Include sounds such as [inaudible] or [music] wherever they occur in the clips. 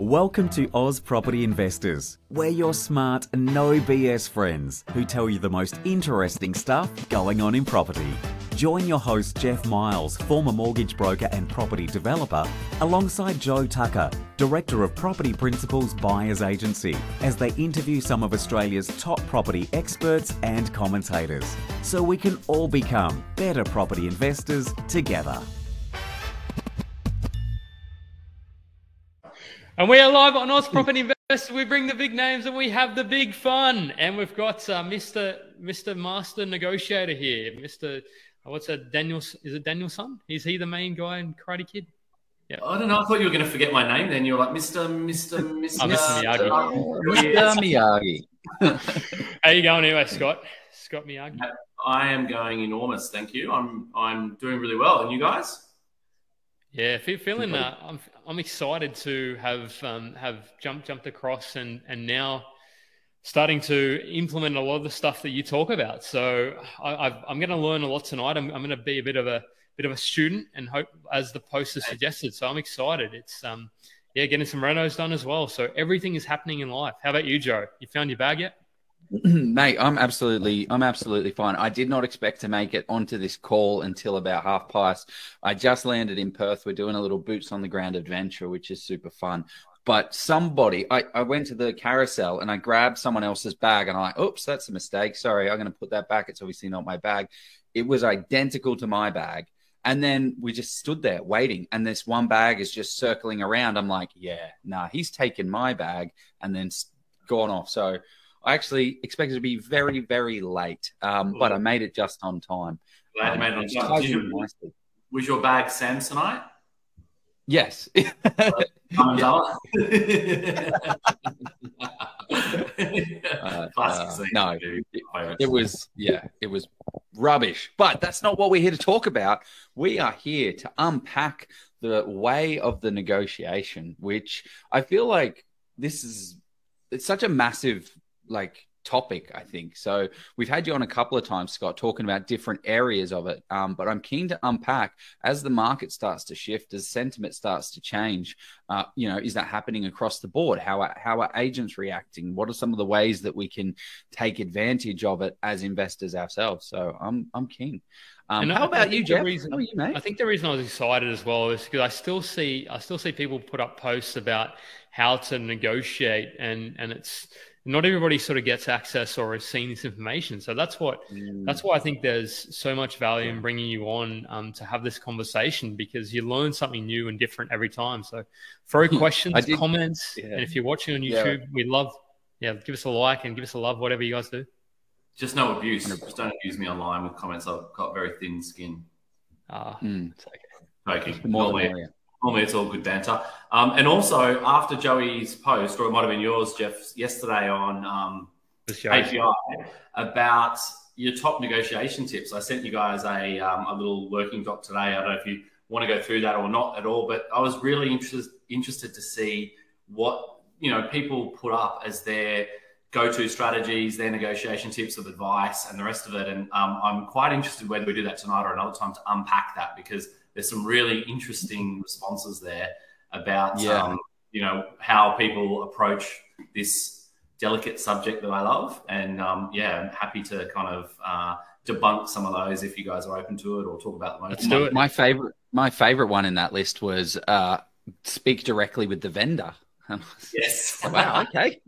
Welcome to Oz Property Investors. We're your smart, no BS friends who tell you the most interesting stuff going on in property. Join your host, Jeff Miles, former mortgage broker and property developer, alongside Joe Tucker, Director of Property Principles Buyers Agency, as they interview some of Australia's top property experts and commentators, so we can all become better property investors together. And we are live on Oz Property Investors. We bring the big names and we have the big fun. And we've got uh, Mr. Mr. Master Negotiator here, Mr. Uh, what's that? Daniel? Is it Daniel-san? Is he the main guy in Karate Kid? Yeah. I don't know. I thought you were going to forget my name. Then you're like Mr. Mr. Mr. Oh, Mr. Miyagi. Mr. Miyagi. [laughs] How are you going anyway, Scott? Scott Miyagi. I am going enormous. Thank you. I'm I'm doing really well. And you guys? Yeah, feeling uh, I'm I'm excited to have um, have jumped jumped across and and now starting to implement a lot of the stuff that you talk about. So I, am going to learn a lot tonight. I'm, I'm going to be a bit of a bit of a student and hope as the poster suggested. So I'm excited. It's um yeah, getting some renos done as well. So everything is happening in life. How about you, Joe? You found your bag yet? [clears throat] Mate, I'm absolutely, I'm absolutely fine. I did not expect to make it onto this call until about half past. I just landed in Perth. We're doing a little boots on the ground adventure, which is super fun. But somebody, I, I went to the carousel and I grabbed someone else's bag and I'm like, oops, that's a mistake. Sorry, I'm going to put that back. It's obviously not my bag. It was identical to my bag. And then we just stood there waiting, and this one bag is just circling around. I'm like, yeah, nah, he's taken my bag and then gone off. So I actually expected to be very, very late, um, but I made it just on time. Glad you made it on time. You, was your bag Samsonite? Yes. [laughs] [laughs] uh, uh, no, it, it, was yeah, it was rubbish. But that's not what we're here to talk about. We are here to unpack the way of the negotiation, which I feel like this is it's such a massive like topic, I think. So we've had you on a couple of times, Scott, talking about different areas of it. Um, but I'm keen to unpack as the market starts to shift, as sentiment starts to change. Uh, you know, is that happening across the board? How are, how are agents reacting? What are some of the ways that we can take advantage of it as investors ourselves? So I'm I'm keen. Um, how about you, Jeff? Reason, how you, mate? I think the reason I was excited as well is because I still see I still see people put up posts about how to negotiate, and and it's not everybody sort of gets access or has seen this information. So that's what mm. that's why I think there's so much value in bringing you on um, to have this conversation because you learn something new and different every time. So throw questions, did, comments, yeah. and if you're watching on YouTube, yeah. we love yeah, give us a like and give us a love, whatever you guys do. Just no abuse. Just don't abuse me online with comments. I've got very thin skin. Ah, mm. okay. Okay. More Normally, it's all good banter. Um, and also, after Joey's post, or it might have been yours, Jeff, yesterday on um, API about your top negotiation tips. I sent you guys a, um, a little working doc today. I don't know if you want to go through that or not at all, but I was really interested interested to see what you know people put up as their go-to strategies, their negotiation tips of advice, and the rest of it. And um, I'm quite interested whether we do that tonight or another time to unpack that because there's some really interesting responses there about yeah. um, you know how people approach this delicate subject that I love, and um, yeah, I'm happy to kind of uh, debunk some of those if you guys are open to it, or talk about them. Let's do it. My favorite, my favorite one in that list was uh, speak directly with the vendor. [laughs] yes. wow. Okay.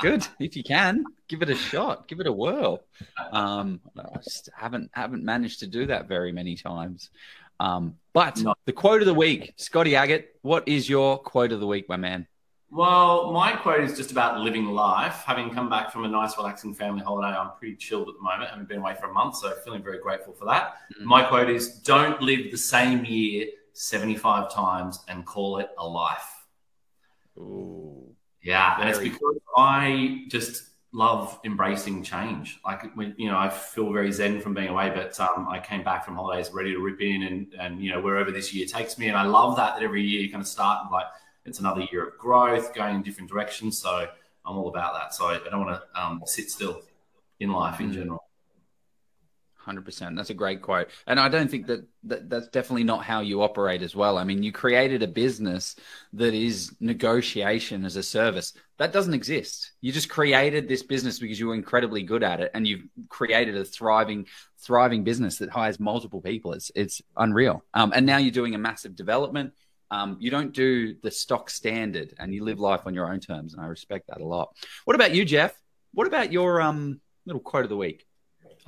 Good. If you can, give it a shot. Give it a whirl. Um, I just haven't haven't managed to do that very many times. Um, but no. the quote of the week, Scotty Aggett, what is your quote of the week, my man? Well, my quote is just about living life. Having come back from a nice, relaxing family holiday, I'm pretty chilled at the moment. I haven't been away for a month, so feeling very grateful for that. Mm-hmm. My quote is Don't live the same year 75 times and call it a life. Ooh. Yeah, and it's because I just love embracing change. Like when, you know, I feel very zen from being away, but um, I came back from holidays ready to rip in and and you know wherever this year takes me, and I love that that every year you kind of start like it's another year of growth, going in different directions. So I'm all about that. So I, I don't want to um, sit still in life in mm. general. Hundred percent. That's a great quote, and I don't think that, that that's definitely not how you operate as well. I mean, you created a business that is negotiation as a service. That doesn't exist. You just created this business because you were incredibly good at it, and you've created a thriving, thriving business that hires multiple people. It's it's unreal. Um, and now you're doing a massive development. Um, you don't do the stock standard, and you live life on your own terms, and I respect that a lot. What about you, Jeff? What about your um little quote of the week?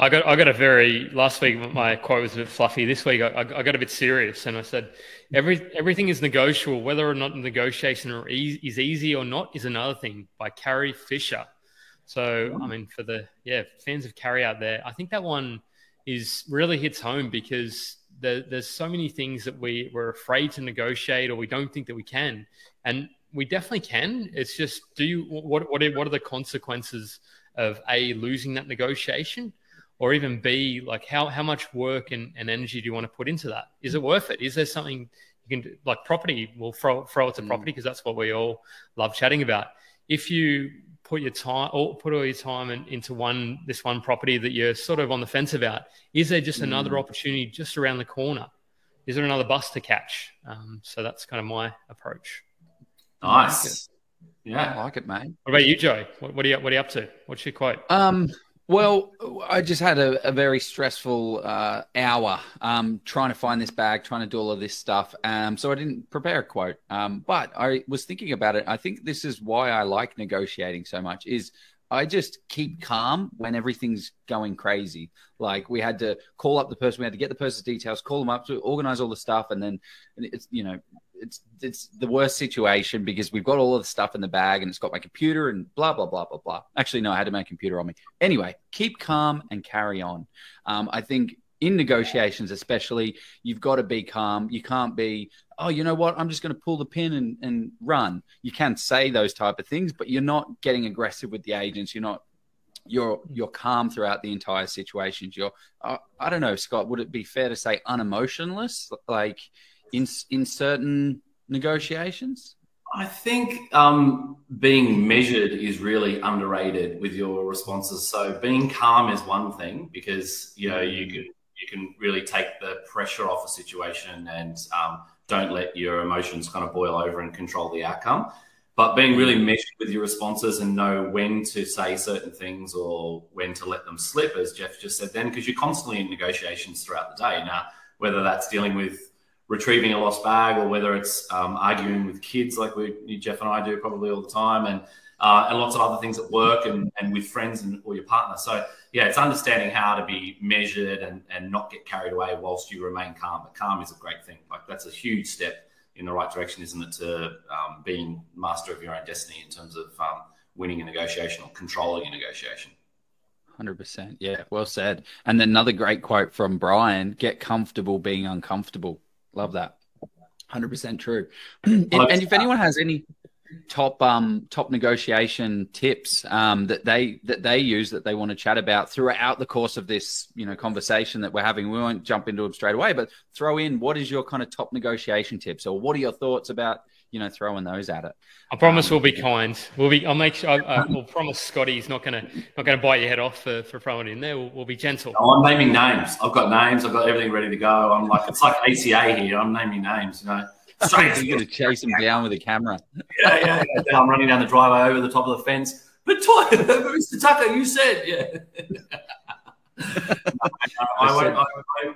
I got I got a very last week my quote was a bit fluffy. This week I, I got a bit serious and I said every everything is negotiable. Whether or not negotiation is easy or not is another thing. By Carrie Fisher. So I mean for the yeah fans of Carrie out there, I think that one is really hits home because there, there's so many things that we we're afraid to negotiate or we don't think that we can, and we definitely can. It's just do you what what are, what are the consequences of a losing that negotiation? Or even B, like how, how much work and, and energy do you want to put into that? Is it worth it? Is there something you can do? Like property, we'll throw, throw it to mm. property because that's what we all love chatting about. If you put your time or put all your time in, into one this one property that you're sort of on the fence about, is there just another mm. opportunity just around the corner? Is there another bus to catch? Um, so that's kind of my approach. Nice. yeah, I like it, mate. What about you, Joe? What, what, are you What are you up to? What's your quote? Um, well, I just had a, a very stressful uh, hour um, trying to find this bag, trying to do all of this stuff. Um, so I didn't prepare a quote. Um, but I was thinking about it. I think this is why I like negotiating so much. Is I just keep calm when everything's going crazy. Like we had to call up the person, we had to get the person's details, call them up to organize all the stuff, and then it's you know it's it's the worst situation because we've got all of the stuff in the bag and it's got my computer and blah blah blah blah blah. Actually, no, I had my computer on me. Anyway, keep calm and carry on. Um, I think in negotiations, especially, you've got to be calm. You can't be, oh, you know what? I'm just going to pull the pin and, and run. You can say those type of things, but you're not getting aggressive with the agents. You're not you're you're calm throughout the entire situation. You're uh, I don't know, Scott. Would it be fair to say unemotionless? Like in in certain negotiations? I think um, being measured is really underrated with your responses. So being calm is one thing because you know you can you can really take the pressure off a situation and um, don't let your emotions kind of boil over and control the outcome. But being really measured with your responses and know when to say certain things or when to let them slip, as Jeff just said, then because you're constantly in negotiations throughout the day. Now, whether that's dealing with retrieving a lost bag or whether it's um, arguing with kids like we Jeff and I do probably all the time and uh, and lots of other things at work and, and with friends and or your partner. So yeah, it's understanding how to be measured and, and not get carried away whilst you remain calm. But calm is a great thing. Like that's a huge step in the right direction, isn't it? To um, being master of your own destiny in terms of um, winning a negotiation or controlling a negotiation. 100%. Yeah, well said. And then another great quote from Brian get comfortable being uncomfortable. Love that. 100% true. [clears throat] and, and if anyone has any top um top negotiation tips um that they that they use that they want to chat about throughout the course of this you know conversation that we're having we won't jump into them straight away but throw in what is your kind of top negotiation tips or what are your thoughts about you know throwing those at it. I promise um, we'll be kind. We'll be. I'll make sure. I, will promise Scotty's not gonna not gonna bite your head off for, for throwing in there. We'll, we'll be gentle. Oh, I'm naming names. I've got names. I've got everything ready to go. I'm like it's like ACA here. I'm naming names. You know. Straight. [laughs] You're gonna chase him down with a camera. yeah, yeah, yeah. [laughs] I'm running down the driveway over the top of the fence. But [laughs] Mr. Tucker, you said, yeah. I, won't, I,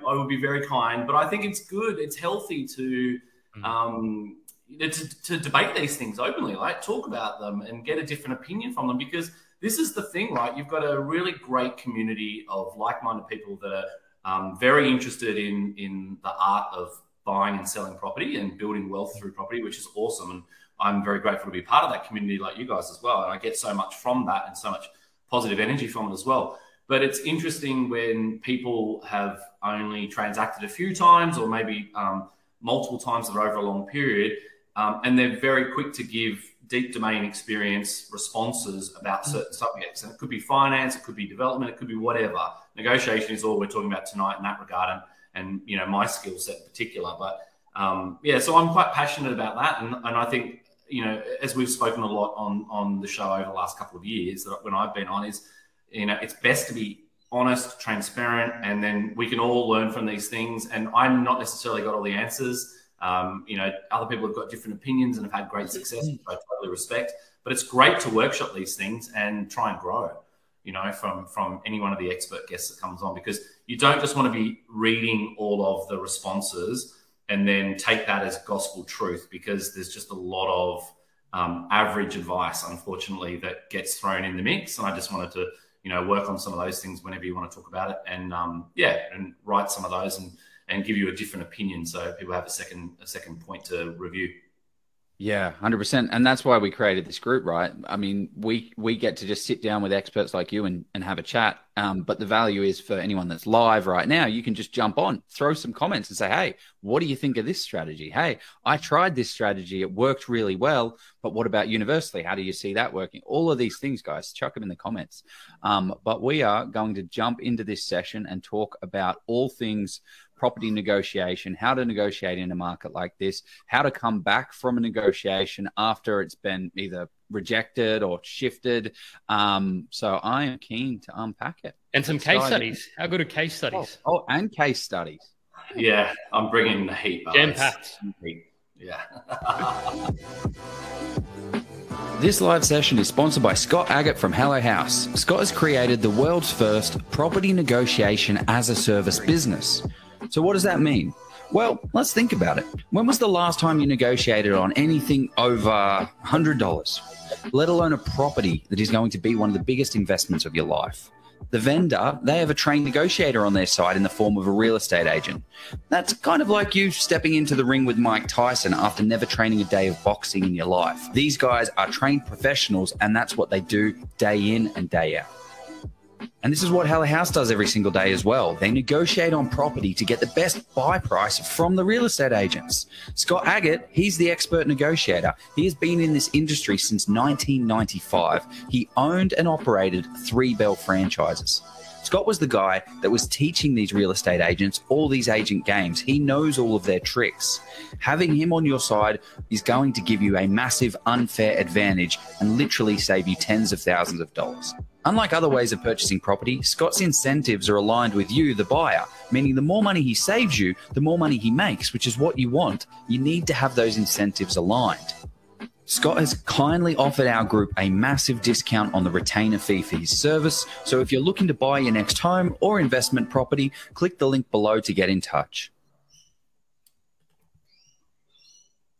I, will be very kind, but I think it's good. It's healthy to mm. um, to, to debate these things openly, like talk about them and get a different opinion from them because this is the thing, right? You've got a really great community of like-minded people that are um, very interested in in the art of buying and selling property and building wealth through property, which is awesome. And I'm very grateful to be part of that community, like you guys as well. And I get so much from that and so much positive energy from it as well. But it's interesting when people have only transacted a few times or maybe um, multiple times over a long period um, and they're very quick to give deep domain experience responses about mm. certain subjects. And it could be finance, it could be development, it could be whatever. Negotiation is all we're talking about tonight in that regard, and, and you know my skill set in particular. But um, yeah, so I'm quite passionate about that, and, and I think you know as we've spoken a lot on on the show over the last couple of years that when I've been on is you know it's best to be honest, transparent, and then we can all learn from these things. And I'm not necessarily got all the answers. Um, you know, other people have got different opinions and have had great success, which I totally respect. But it's great to workshop these things and try and grow. You know, from from any one of the expert guests that comes on, because you don't just want to be reading all of the responses and then take that as gospel truth, because there's just a lot of um, average advice, unfortunately, that gets thrown in the mix. And I just wanted to, you know, work on some of those things whenever you want to talk about it, and um, yeah, and write some of those and and give you a different opinion, so people have a second a second point to review. Yeah, hundred percent, and that's why we created this group, right? I mean, we we get to just sit down with experts like you and and have a chat. Um, but the value is for anyone that's live right now, you can just jump on, throw some comments, and say, "Hey, what do you think of this strategy? Hey, I tried this strategy; it worked really well. But what about universally? How do you see that working? All of these things, guys, chuck them in the comments. Um, but we are going to jump into this session and talk about all things property negotiation, how to negotiate in a market like this, how to come back from a negotiation after it's been either rejected or shifted. Um, so I am keen to unpack it. And some case studies. How good are case studies? Oh, oh and case studies. Yeah, I'm bringing the heat. Jam packed. Yeah. [laughs] This live session is sponsored by Scott Aggett from Hello Haus. Scott has created the world's first property negotiation as a service business. So, what does that mean? Well, let's think about it. When was the last time you negotiated on anything over $100, let alone a property that is going to be one of the biggest investments of your life? The vendor, they have a trained negotiator on their side in the form of a real estate agent. That's kind of like you stepping into the ring with Mike Tyson after never training a day of boxing in your life. These guys are trained professionals, and that's what they do day in and day out. And this is what Hello Haus does every single day as well. They negotiate on property to get the best buy price from the real estate agents. Scott Aggett, he's the expert negotiator. He has been in this industry since 1995. He owned and operated three Belle franchises. Scott was the guy that was teaching these real estate agents all these agent games. He knows all of their tricks. Having him on your side is going to give you a massive unfair advantage and literally save you tens of thousands of dollars. Unlike other ways of purchasing property, Scott's incentives are aligned with you, the buyer, meaning the more money he saves you, the more money he makes, which is what you want. You need to have those incentives aligned. Scott has kindly offered our group a massive discount on the retainer fee for his service. So if you're looking to buy your next home or investment property, click the link below to get in touch.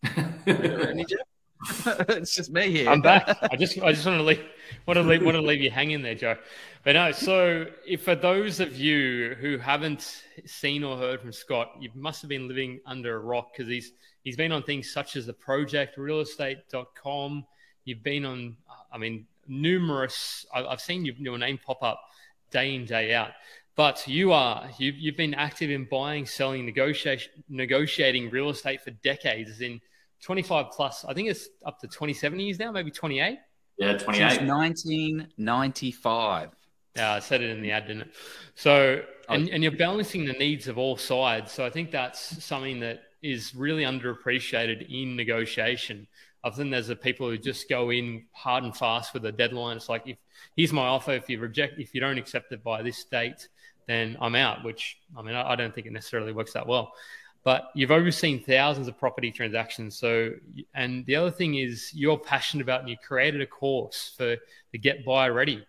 [laughs] [laughs] it's just me here. I'm back. [laughs] I just I just want to leave want to leave want to leave you hanging there, Joe. But no, so if for those of you who haven't seen or heard from Scott, you must have been living under a rock because he's He's been on things such as the project, realestate.com. You've been on, I mean, numerous, I've seen your name pop up day in, day out. But you are, you've, you've been active in buying, selling, negotiation, negotiating real estate for decades. In 25 plus, I think it's up to 27 years now, maybe 28. Yeah, 28. Since 1995. Yeah, I said it in the ad, didn't it? So, oh. and, and you're balancing the needs of all sides. So I think that's something that is really underappreciated in negotiation. I think there's the people who just go in hard and fast with a deadline. It's like if here's my offer, if you reject, if you don't accept it by this date, then I'm out. Which I mean, I, I don't think it necessarily works that well. But you've overseen thousands of property transactions. So, and the other thing is you're passionate about, and you created a course for the Get Buyer Ready.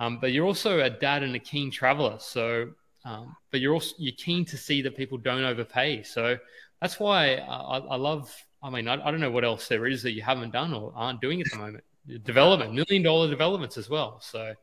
Um, but you're also a dad and a keen traveler. So, um, but you're also you're keen to see that people don't overpay. So that's why I, I love. I mean, I, I, don't know what else there is that you haven't done or aren't doing at the moment. Development, million dollar developments as well. So,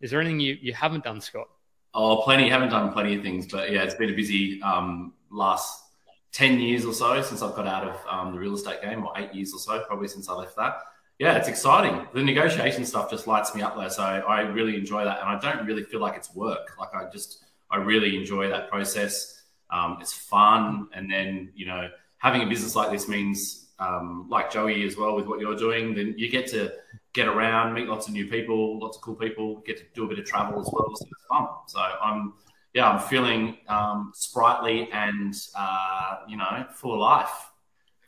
is there anything you, you haven't done, Scott? Oh, plenty. Haven't done plenty of things, but yeah, it's been a busy um, last ten years or so since I've got out of um, the real estate game, or eight years or so, probably since I left that. Yeah, it's exciting. The negotiation stuff just lights me up there, so I really enjoy that, and I don't really feel like it's work. Like I just, I really enjoy that process. Um, it's fun, and then you know having a business like this means, um, like Joey as well, with what you're doing, then you get to get around, meet lots of new people, lots of cool people, get to do a bit of travel as well. So it's fun. So I'm, yeah, I'm feeling um, sprightly and uh, you know full of life.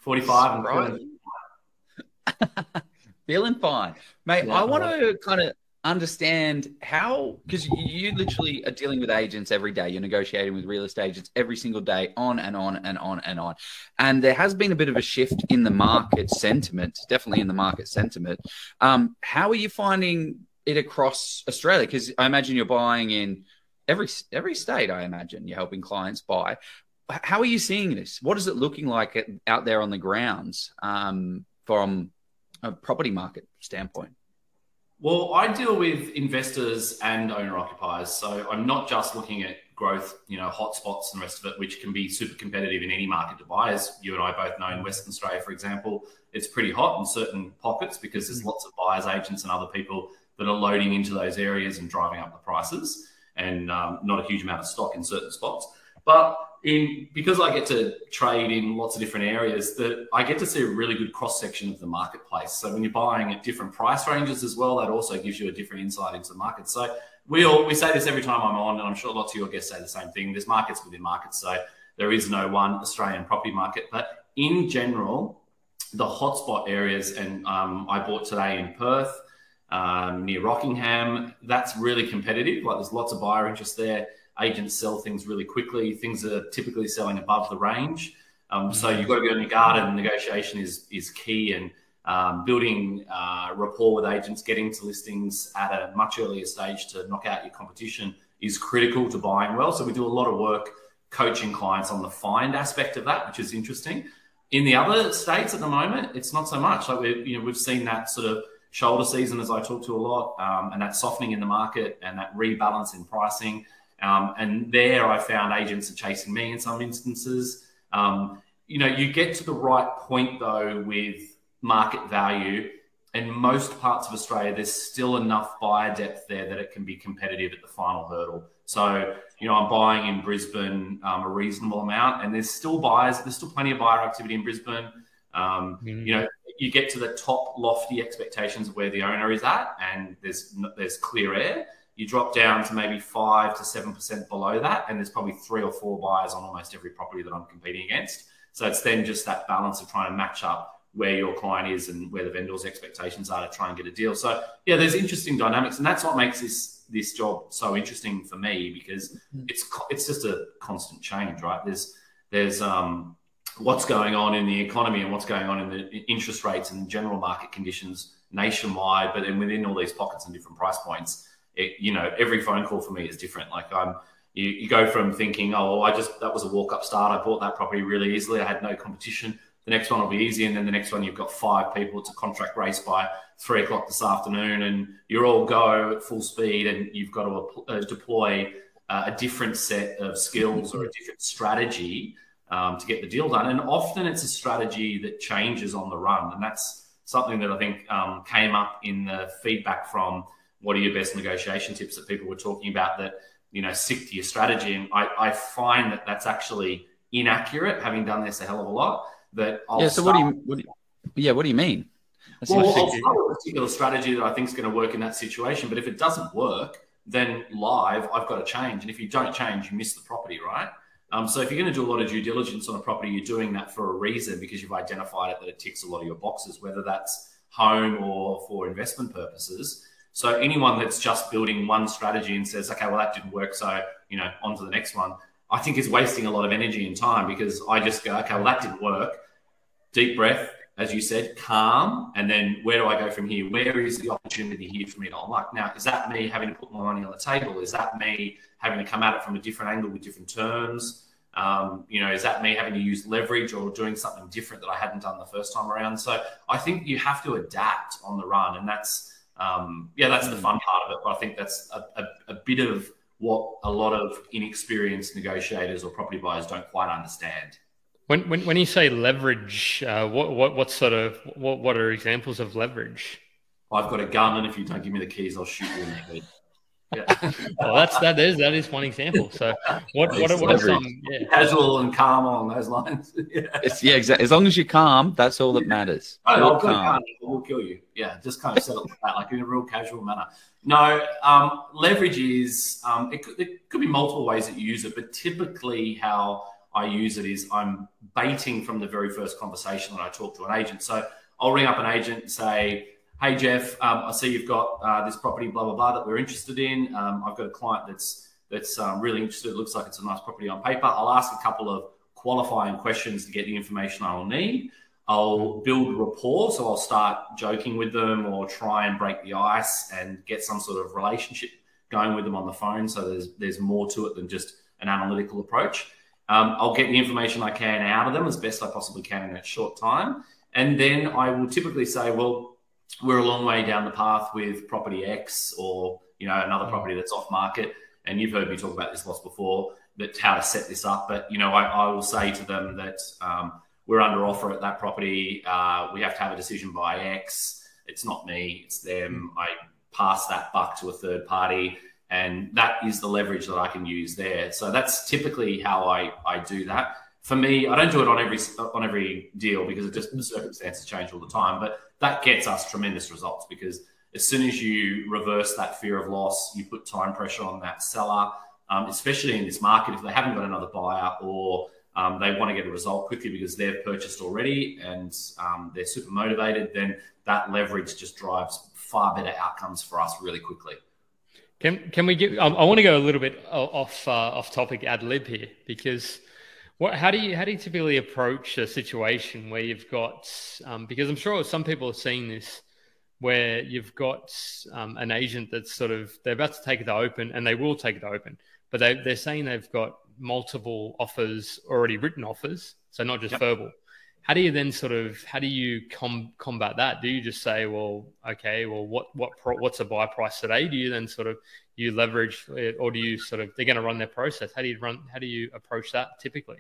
Forty-five and feeling, [laughs] feeling fine, mate. Yeah, I want to kind of understand how because you literally are dealing with agents every day. You're negotiating with real estate agents every single day on and on and on and on. And there has been a bit of a shift in the market sentiment definitely in the market sentiment. Um, how are you finding it across australia? Because i imagine you're buying in every every state i imagine you're helping clients buy how are you seeing this what is it looking like out there on the grounds um, from a property market standpoint well, I deal with investors and owner occupiers. So I'm not just looking at growth, you know, hotspots and the rest of it, which can be super competitive in any market to buy. As you and I both know in Western Australia, for example, it's pretty hot in certain pockets because there's lots of buyers agents and other people that are loading into those areas and driving up the prices and um, not a huge amount of stock in certain spots. But in because I get to trade in lots of different areas, that I get to see a really good cross section of the marketplace. So when you're buying at different price ranges as well, that also gives you a different insight into the market. So we all we say this every time I'm on, and I'm sure lots of your guests say the same thing. There's markets within markets, so there is no one Australian property market. But in general, the hotspot areas, and um, I bought today in Perth. Um, near Rockingham, that's really competitive. Like there's lots of buyer interest there agents sell things really quickly. Things are typically selling above the range. Um, so you've got to be on your guard, and negotiation is is key. And um, building uh, rapport with agents, getting to listings at a much earlier stage to knock out your competition is critical to buying well. So we do a lot of work coaching clients on the find aspect of that, which is interesting. In the other states at the moment, it's not so much. Like we, you know, we've seen that sort of shoulder season, as I talk to a lot, um, and that softening in the market and that rebalance in pricing. Um, and there I found agents are chasing me in some instances. Um, you know, you get to the right point though with market value. In most parts of Australia, there's still enough buyer depth there that it can be competitive at the final hurdle. So, you know, I'm buying in Brisbane um, a reasonable amount, and there's still buyers. There's still plenty of buyer activity in Brisbane. Um, mm-hmm. You know, you get to the top lofty expectations of where the owner is at, and there's there's clear air you drop down to maybe five to seven percent below that, and there's probably three or four buyers on almost every property that I'm competing against. So it's then just that balance of trying to match up where your client is and where the vendor's expectations are to try and get a deal. So yeah, there's interesting dynamics, and that's what makes this this job so interesting for me because mm-hmm. it's it's just a constant change, right? There's there's um, what's going on in the economy and what's going on in the interest rates and general market conditions nationwide, but then within all these pockets and different price points it, you know, every phone call for me is different. Like I'm, you, you go from thinking, oh, well, I just that was a walk up start. I bought that property really easily. I had no competition. The next one will be easy, and then the next one you've got five people. It's a contract race by three o'clock this afternoon, and you're all go at full speed, and you've got to uh, deploy uh, a different set of skills or a different strategy um, to get the deal done. And often it's a strategy that changes on the run, and that's something that I think um, came up in the feedback from what are your best negotiation tips that people were talking about that you know stick to your strategy and i, I find that that's actually inaccurate having done this a hell of a lot that I'll yeah so what do you what do you, yeah what do you mean that's well, I'll start with a particular strategy that I think is going to work in that situation. But if it doesn't work, then live, I've got to change. And if you don't change, you miss the property, right? Um, so if you're going to do a lot of due diligence on a property, you're doing that for a reason because you've identified it that it ticks a lot of your boxes, whether that's home or for investment purposes. So anyone that's just building one strategy and says, okay, well, that didn't work. So, you know, on to the next one, I think is wasting a lot of energy and time because I just go, okay, well, that didn't work. Deep breath, as you said, calm. And then where do I go from here? Where is the opportunity here for me to unlock? Now, is that me having to put my money on the table? Is that me having to come at it from a different angle with different terms? Um, you know, is that me having to use leverage or doing something different that I hadn't done the first time around? So I think you have to adapt on the run. And that's, um, yeah, that's the fun part of it. But I think that's a, a, a, bit of what a lot of inexperienced negotiators or property buyers don't quite understand. When, when, when you say leverage, uh, what, what, what sort of, what, what are examples of leverage? I've got a gun, and if you don't give me the keys, I'll shoot you in the head. Yeah. [laughs] well, that's that is that is one example. So, what what, what are some yeah. casual and calm along those lines? [laughs] yeah, it's, yeah, exactly. As long as you're calm, that's all that matters. Oh, I'll calm. We'll kill you. Yeah, just kind of settle that, like in a real casual manner. No, um, leverage is um, it, could, it could be multiple ways that you use it, but typically how I use it is I'm baiting from the very first conversation when I talk to an agent. So I'll ring up an agent and say, hey Jeff, um, I see you've got uh, this property, blah blah blah, that we're interested in. Um, I've got a client that's that's um, really interested. It looks like it's a nice property on paper. I'll ask a couple of qualifying questions to get the information I will need. I'll build rapport, so I'll start joking with them or try and break the ice and get some sort of relationship going with them on the phone. So there's there's more to it than just an analytical approach. Um, I'll get the information I can out of them as best I possibly can in that short time, and then I will typically say, well, we're a long way down the path with property X or you know another property that's off market. And you've heard me talk about this lots before, that how to set this up. But you know, I, I will say to them that um, we're under offer at that property. Uh, we have to have a decision by X. It's not me, it's them. I pass that buck to a third party. And that is the leverage that I can use there. So that's typically how I, I do that. For me, I don't do it on every on every deal because it just the circumstances change all the time. But that gets us tremendous results because as soon as you reverse that fear of loss, you put time pressure on that seller, um, especially in this market if they haven't got another buyer or um, they want to get a result quickly because they've purchased already and um, they're super motivated, then that leverage just drives far better outcomes for us really quickly. Can can we get? I, I want to go a little bit off uh, off topic ad lib here because what how do you how do you typically approach a situation where you've got um, because I'm sure some people are seeing this where you've got um, an agent that's sort of they're about to take it to open and they will take it to open, but they they're saying they've got multiple offers, already written offers, so not just yep. verbal. How do you then sort of how do you com- combat that? Do you just say, well, okay, well, what what pro- what's a buy price today? Do you then sort of you leverage it, or do you sort of they're going to run their process? How do you run? How do you approach that typically?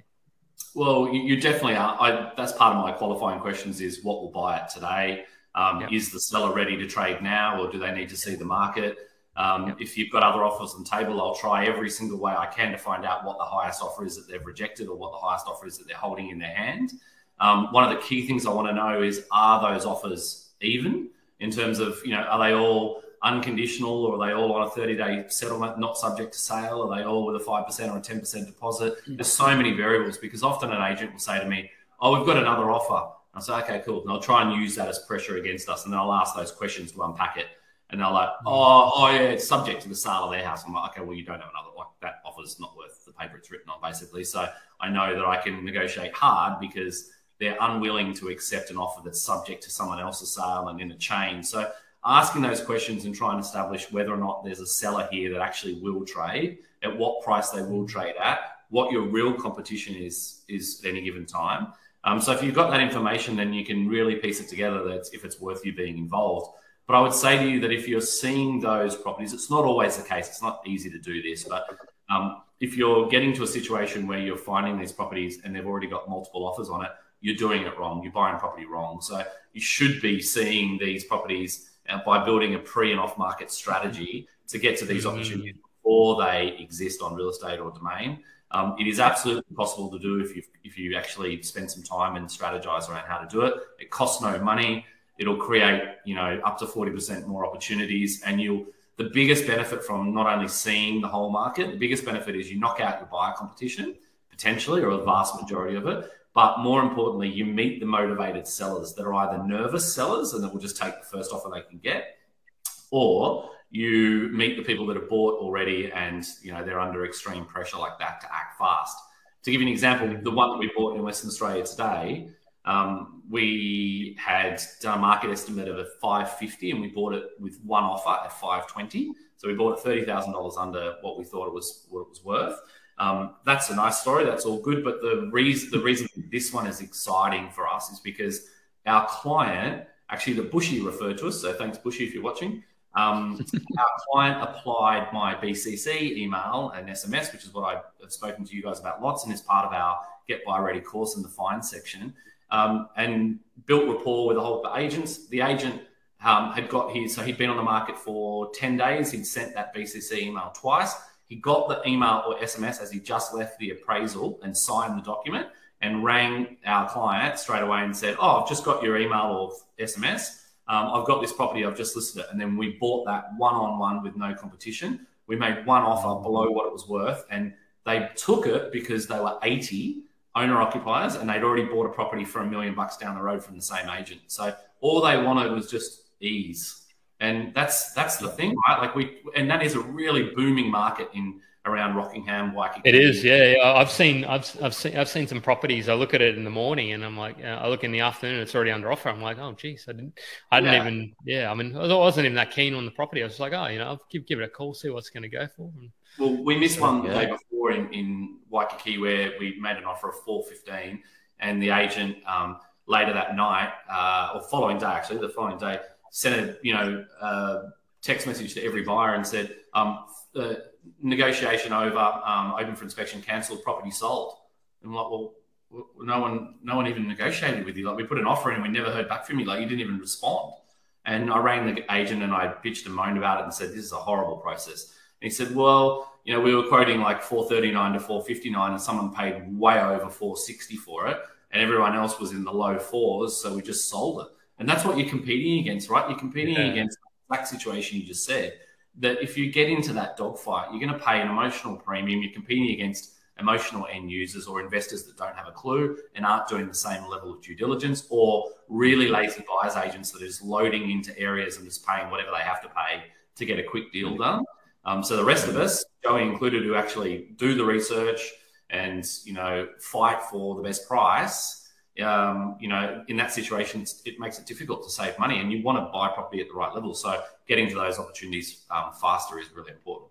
Well, you, you definitely are. I, that's part of my qualifying questions: is what will buy it today? Um, yep. Is the seller ready to trade now, or do they need to see the market? Um, yep. If you've got other offers on the table, I'll try every single way I can to find out what the highest offer is that they've rejected or what the highest offer is that they're holding in their hand. Um, one of the key things I want to know is are those offers even in terms of, you know, are they all unconditional or are they all on a 30 day settlement, not subject to sale? Are they all with a 5% or a 10% deposit? There's so many variables because often an agent will say to me, Oh, we've got another offer. I say, okay, cool. And I'll try and use that as pressure against us. And then I'll ask those questions to unpack it. And they're like, oh, oh yeah, it's subject to the sale of their house. I'm like, okay, well, you don't have another like that offer's not worth the paper it's written on, basically. So I know that I can negotiate hard because they're unwilling to accept an offer that's subject to someone else's sale and in a chain. So asking those questions and trying to establish whether or not there's a seller here that actually will trade, at what price they will trade at, what your real competition is is at any given time. Um, so if you've got that information, then you can really piece it together that if it's worth you being involved. But I would say to you that if you're seeing those properties, it's not always the case. It's not easy to do this, but um, if you're getting to a situation where you're finding these properties and they've already got multiple offers on it, you're doing it wrong. You're buying property wrong. So you should be seeing these properties uh, by building a pre and off market strategy to get to these mm-hmm. opportunities before they exist on real estate or domain. Um, it is absolutely possible to do if you if you actually spend some time and strategize around how to do it. It costs no money it'll create you know up to 40% more opportunities and you'll the biggest benefit from not only seeing the whole market the biggest benefit is you knock out your buyer competition potentially or a vast majority of it but more importantly you meet the motivated sellers that are either nervous sellers and that will just take the first offer they can get or you meet the people that have bought already and you know they're under extreme pressure like that to act fast to give you an example the one that we bought in western australia today um, we had done a market estimate of a 550 and we bought it with one offer at 520. So we bought it $30,000 under what we thought it was what it was worth. Um, that's a nice story. That's all good. But the reason the reason this one is exciting for us is because our client, actually the Bushy referred to us. So thanks Bushy if you're watching. Um, [laughs] our client applied my BCC email and SMS, which is what I've spoken to you guys about lots, and is part of our Get Buyer Ready course in the Find section um, and built rapport with the whole the agents. The agent um, had got his, so he'd been on the market for 10 days. He'd sent that BCC email twice. He got the email or SMS as he just left the appraisal and signed the document and rang our client straight away and said, Oh, I've just got your email or SMS. Um, I've got this property, I've just listed it. And then we bought that one on one with no competition. We made one offer below what it was worth, and they took it because they were 80 owner occupiers and they'd already bought a property for a million bucks down the road from the same agent. So all they wanted was just ease. And that's that's the thing, right? Like we and that is a really booming market in around Rockingham, Waikiki. It is, yeah, yeah. I've seen, I've, I've seen, I've seen some properties. I look at it in the morning, and I'm like, uh, I look in the afternoon, and it's already under offer. I'm like, oh, geez, I didn't, I didn't yeah. even, yeah. I mean, I wasn't even that keen on the property. I was like, oh, you know, I'll give, give it a call, see what's going to go for. And, well, we missed one yeah. day before in, in Waikiki where we made an offer of four fifteen, and the agent um, later that night uh, or following day, actually, the following day, sent a you know uh, text message to every buyer and said. Um, uh, negotiation over, um, open for inspection, cancelled, property sold. And I'm like, well, no one, no one even negotiated with you. Like we put an offer in and we never heard back from you. Like you didn't even respond. And I rang the agent and I bitched and moaned about it and said, this is a horrible process. And he said, well, you know, we were quoting like 439 to 459 and someone paid way over 460 for it. And everyone else was in the low fours. So we just sold it. And that's what you're competing against, right? You're competing yeah. against that situation you just said that if you get into that dogfight, you're going to pay an emotional premium. You're competing against emotional end users or investors that don't have a clue and aren't doing the same level of due diligence, or really lazy buyers agents that is loading into areas and just paying whatever they have to pay to get a quick deal done. Um, so the rest of us, Joey included, who actually do the research and you know fight for the best price um, you know, in that situation, it makes it difficult to save money, and you want to buy property at the right level. So, getting to those opportunities um, faster is really important.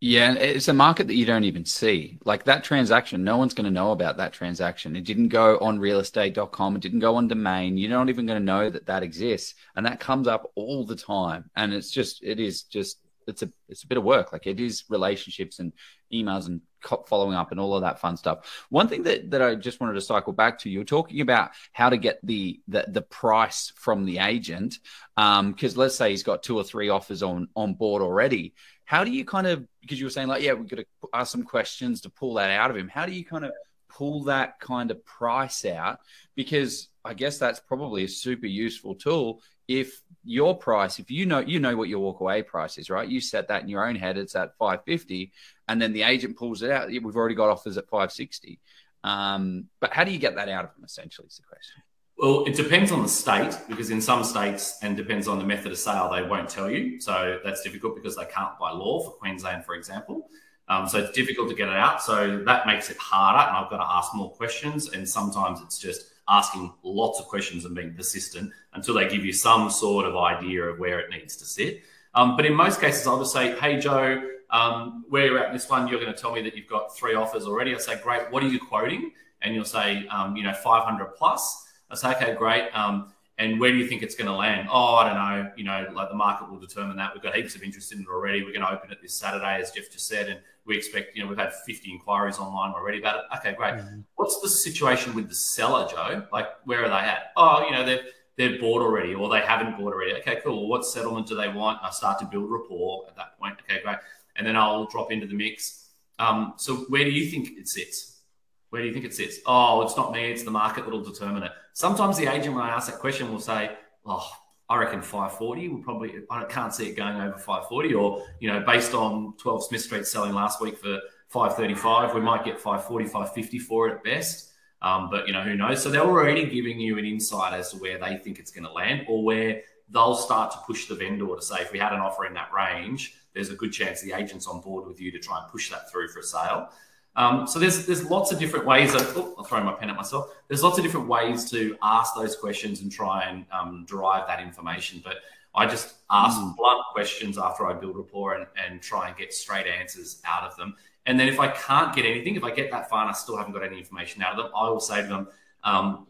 Yeah, it's a market that you don't even see. Like that transaction, no one's going to know about that transaction. It didn't go on realestate.com. It didn't go on domain. You're not even going to know that that exists. And that comes up all the time. And it's just, it is just it's a it's a bit of work. Like it is relationships and emails and following up and all of that fun stuff. One thing that that I just wanted to cycle back to, you were talking about how to get the the, the price from the agent. Because um, let's say he's got two or three offers on on board already. How do you kind of because you were saying like yeah we've got to ask some questions to pull that out of him. How do you kind of pull that kind of price out? Because I guess that's probably a super useful tool if your price, if you know you know what your walkaway price is, right? You set that in your own head, it's at 550, and then the agent pulls it out. We've already got offers at 560. Um, but how do you get that out of them? Essentially, is the question. Well, it depends on the state because in some states and depends on the method of sale, they won't tell you. So that's difficult because they can't by law for Queensland, for example. Um, so it's difficult to get it out. So that makes it harder, and I've got to ask more questions. And sometimes it's just asking lots of questions and being persistent until they give you some sort of idea of where it needs to sit. Um, but in most cases, I'll just say, hey, Joe, um, where you're at in this one, you're going to tell me that you've got three offers already. I say, great, what are you quoting? And you'll say, um, you know, 500 plus. I say, okay, great. Um, and where do you think it's going to land? Oh, I don't know. You know, like the market will determine that. We've got heaps of interest in it already. We're going to open it this Saturday, as Jeff just said, and we expect, you know, we've had 50 inquiries online already about it. Okay, great. Mm-hmm. What's the situation with the seller, Joe? Like, where are they at? Oh, you know, they're they're bought already, or they haven't bought already. Okay, cool. Well, what settlement do they want? I start to build rapport at that point. Okay, great. And then I'll drop into the mix. Um, so where do you think it sits? Where do you think it sits? Oh, it's not me. It's the market that'll determine it. Sometimes the agent, when I ask that question, will say, "Oh, I reckon 540 will probably, I can't see it going over 540 or, you know, based on 12 Smith Street selling last week for 535, we might get 540, 550 for it at best. Um, but, you know, who knows? So they're already giving you an insight as to where they think it's going to land or where they'll start to push the vendor to say, if we had an offer in that range, there's a good chance the agent's on board with you to try and push that through for a sale. Um, so there's there's lots of different ways. Of, oh, I'll throw my pen at myself. There's lots of different ways to ask those questions and try and um, derive that information. But I just ask mm. blunt questions after I build rapport and, and try and get straight answers out of them. And then if I can't get anything, if I get that far and I still haven't got any information out of them, I will say to them, um,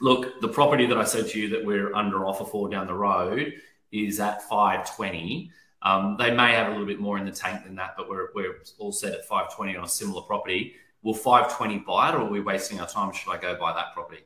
look, the property that I said to you that we're under offer for down the road is at 520. Um, they may have a little bit more in the tank than that, but we're, we're all set at 520 on a similar property. Will 520 buy it or are we wasting our time? Should I go buy that property?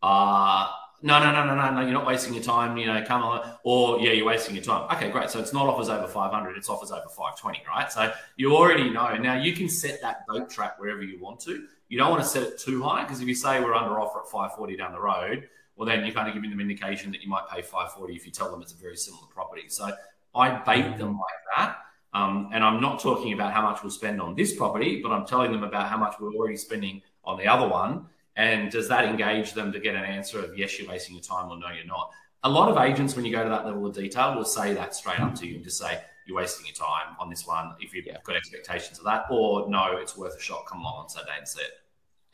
Uh, no, no, no, no, no, no, you're not wasting your time, you know, come on. Or, yeah, you're wasting your time. Okay, great. So it's not offers over 500, it's offers over 520, right? So you already know. Now you can set that boat track wherever you want to. You don't want to set it too high because if you say we're under offer at 540 down the road, well, then you're kind of giving them indication that you might pay 540 if you tell them it's a very similar property. So I bait them like that. Um, and I'm not talking about how much we'll spend on this property, but I'm telling them about how much we're already spending on the other one. And does that engage them to get an answer of yes, you're wasting your time or no, you're not? a lot of agents, when you go to that level of detail, will say that straight up to you and just say, you're wasting your time on this one if you've yeah. got expectations of that, or no, it's worth a shot. Come along on Saturday and see it.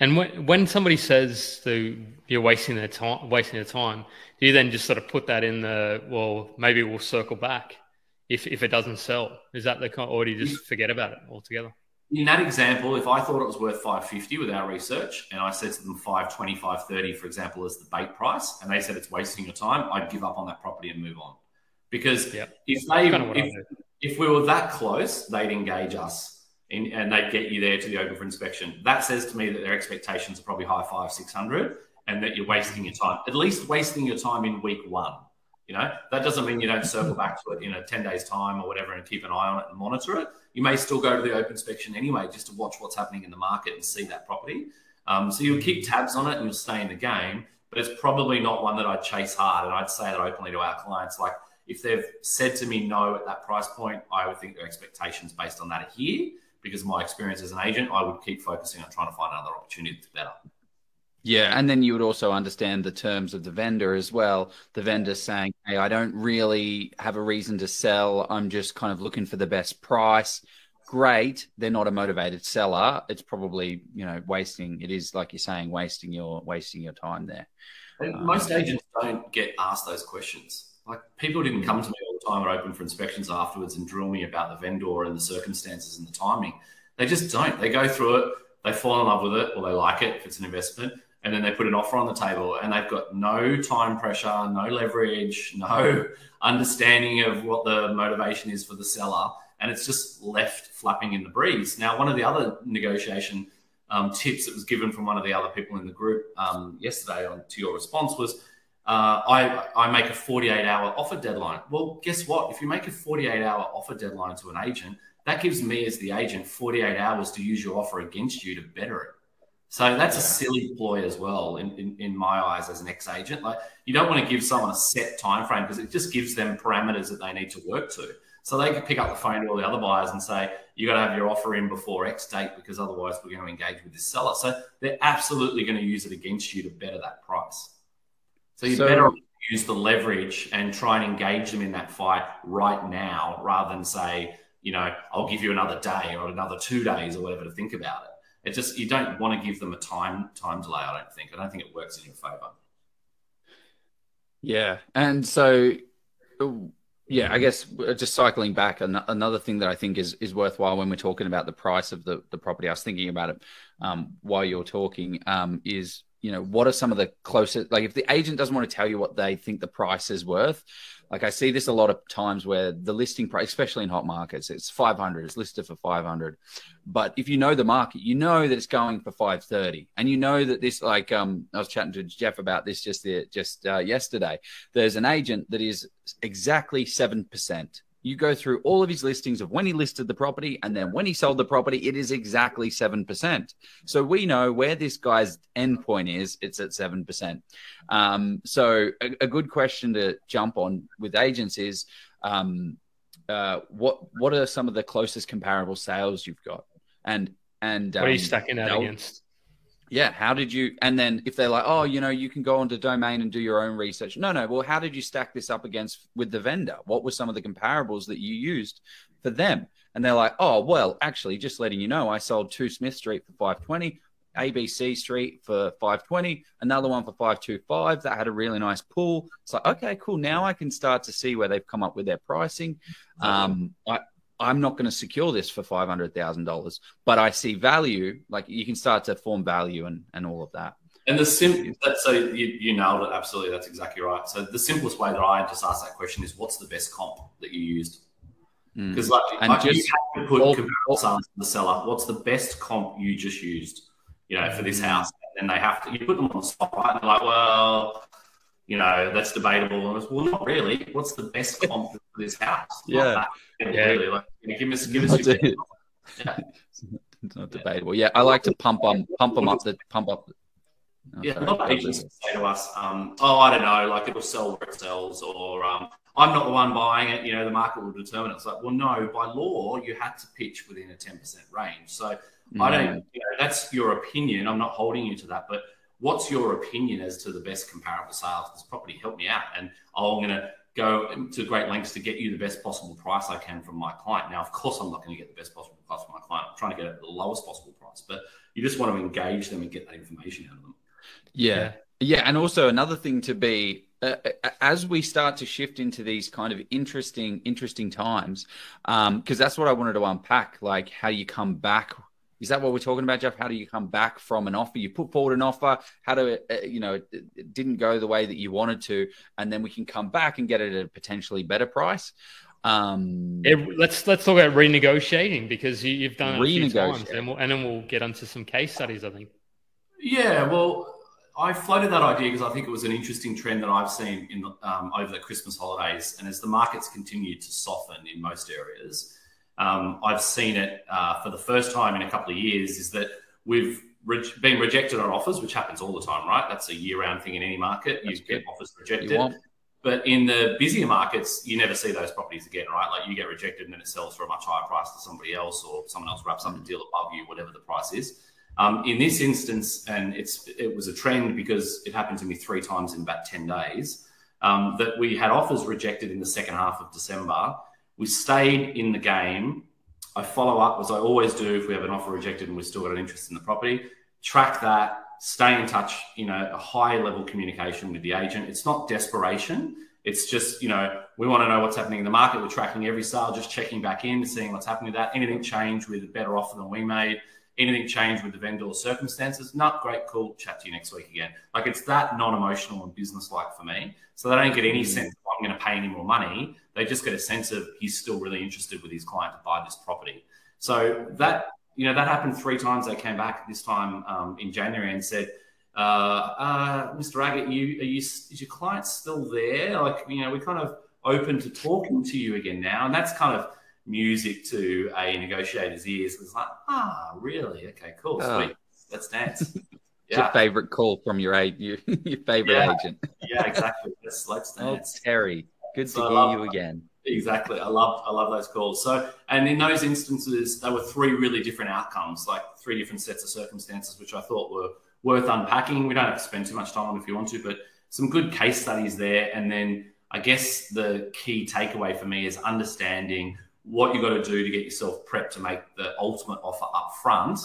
And when, when somebody says you're wasting their time, wasting their time, do you then just sort of put that in the well? Maybe we'll circle back if if it doesn't sell. Is that the kind, or do you just forget about it altogether? In that example, if I thought it was worth 550 with our research, and I said to them 520, 530, for example, as the bait price, and they said it's wasting your time, I'd give up on that property and move on. Because if they kind of if, if we were that close, they'd engage us in, and they'd get you there to the open for inspection. That says to me that their expectations are probably high five, six hundred, and that you're wasting your time. At least wasting your time in week one. You know, that doesn't mean you don't circle back to it in a 10 days time or whatever and keep an eye on it and monitor it. You may still go to the open inspection anyway, just to watch what's happening in the market and see that property. Um, so you'll keep tabs on it and you'll stay in the game, but it's probably not one that I'd chase hard. And I'd say that openly to our clients, like if they've said to me no at that price point, I would think their expectations based on that are here. Because my experience as an agent, I would keep focusing on trying to find another opportunity that's better. Yeah, and then you would also understand the terms of the vendor as well. The vendor saying, "Hey, I don't really have a reason to sell. I'm just kind of looking for the best price." Great, they're not a motivated seller. It's probably you know wasting. It is like you're saying, wasting your wasting your time there. And most um, agents don't get asked those questions. Like people didn't come to me all the time or open for inspections afterwards and drill me about the vendor and the circumstances and the timing. They just don't. They go through it, they fall in love with it, or they like it if it's an investment, and then they put an offer on the table and they've got no time pressure, no leverage, [laughs] no understanding of what the motivation is for the seller. And it's just left flapping in the breeze. Now, one of the other negotiation um, tips that was given from one of the other people in the group um, yesterday on to your response was uh, I, I make a 48 hour offer deadline. Well, guess what? If you make a 48 hour offer deadline to an agent, that gives me as the agent 48 hours to use your offer against you to better it. So that's a silly ploy as well, in, in, in my eyes, as an ex agent. Like you don't want to give someone a set time frame because it just gives them parameters that they need to work to. So they could pick up the phone to all the other buyers and say, "You got to have your offer in before X date because otherwise we're going to engage with this seller." So they're absolutely going to use it against you to better that price. So you so, better use the leverage and try and engage them in that fight right now rather than say, you know, I'll give you another day or another two days or whatever to think about it. It just you don't want to give them a time time delay. I don't think. I don't think it works in your favor. Yeah, and so yeah, I guess just cycling back, another thing that I think is is worthwhile when we're talking about the price of the the property. I was thinking about it um, while you're talking. Um, is you know, what are some of the closest, like if the agent doesn't want to tell you what they think the price is worth, like I see this a lot of times where the listing price, especially in hot markets, it's 500, it's listed for 500. But if you know the market, you know that it's going for 530. And you know that this, like, um, I was chatting to Jeff about this just, the, just uh, yesterday. There's an agent that is exactly 7% you go through all of his listings of when he listed the property and then when he sold the property, it is exactly 7%. So we know where this guy's endpoint is, it's at 7%. Um, so a, a, good question to jump on with agents is um, uh, what what are some of the closest comparable sales you've got? And and what are you um, stacking that against? Yeah. How did you? And then if they're like, oh, you know, you can go onto domain and do your own research. No, no. Well, how did you stack this up against with the vendor? What were some of the comparables that you used for them? And they're like, oh, well, actually, just letting you know, I sold two Smith Street for 520, ABC Street for 520, another one for 525 that had a really nice pool. It's like, okay, cool. Now I can start to see where they've come up with their pricing. Um, I, I'm not going to secure this for five hundred thousand dollars, but I see value. Like you can start to form value and and all of that. And the sim that so you, you nailed it absolutely. That's exactly right. So the simplest way that I just ask that question is, what's the best comp that you used? Because mm. like, and like just, you have to put all, comparisons to the seller. What's the best comp you just used? You know, for this mm. house, and they have to you put them on the spot, right? And they're like, well, you know, that's debatable. And well, not really. What's the best comp for this house? Yeah. yeah. Really. Like, you know, give us, give us your yeah. It's not debatable. Yeah, I like to pump them, pump them up, the pump up. Oh, yeah, sorry. a lot of agents say to us, um, "Oh, I don't know, like it'll sell where it sells," or um, "I'm not the one buying it." You know, the market will determine it. It's like, well, no, by law, you had to pitch within a ten percent range. So mm. I don't. You know, that's your opinion. I'm not holding you to that, but what's your opinion as to the best comparable sale for this property? Help me out. And oh, I'm going to go to great lengths to get you the best possible price I can from my client. Now, of course, I'm not going to get the best possible price from my client. I'm trying to get the lowest possible price, but you just want to engage them and get that information out of them. Yeah. Yeah. And also another thing to be uh, uh as we start to shift into these kind of interesting, interesting times, because um, that's what I wanted to unpack, like how you come back is that what we're talking about, Jeff? How do you come back from an offer? You put forward an offer. How do it, uh, you know, it, it didn't go the way that you wanted to, and then we can come back and get it at a potentially better price. Um, let's let's talk about renegotiating because you, have done it a few times, and, we'll, and then we'll get onto some case studies. I think. Yeah, well, I floated that idea because I think it was an interesting trend that I've seen in the, um, over the Christmas holidays, and as the markets continue to soften in most areas um, I've seen it uh, for the first time in a couple of years is that we've re- been rejected on offers, which happens all the time, right? That's a year round thing in any market. That's you good. get offers rejected. But in the busier markets, you never see those properties again, right? Like you get rejected and then it sells for a much higher price to somebody else or someone else wraps up a deal above you, whatever the price is. Um, in this instance, and it's it was a trend because it happened to me three times in about 10 days, um, that we had offers rejected in the second half of December we stayed in the game. I follow up as I always do if we have an offer rejected and we've still got an interest in the property. Track that, stay in touch, you know, a high level communication with the agent. It's not desperation. It's just, you know, we want to know what's happening in the market. We're tracking every sale, just checking back in, seeing what's happening with that. Anything change with a better offer than we made? Anything change with the vendor circumstances? Not great, cool. Chat to you next week again. Like it's that non-emotional and business-like for me. So they don't get any mm. sense I'm going to pay any more money. They just get a sense of he's still really interested with his client to buy this property. So that you know that happened three times. They came back this time um, in January and said, uh, uh, "Mr. Aggett, you are you is your client still there? Like you know, we're kind of open to talking to you again now." And that's kind of music to a negotiator's ears. It's like, ah, really? Okay, cool, oh. sweet. Let's dance. [laughs] Yeah. your favorite call from your your, [laughs] your favorite yeah. agent. yeah, exactly. Let's let's oh, dance. Oh, Terry, good so to hear you again. Exactly. I love I love those calls. So and in those instances, there were three really different outcomes, like three different sets of circumstances, which I thought were worth unpacking. We don't have to spend too much time on if you want to, but some good case studies there. And then I guess the key takeaway for me is understanding what you've got to do to get yourself prepped to make the ultimate offer up front,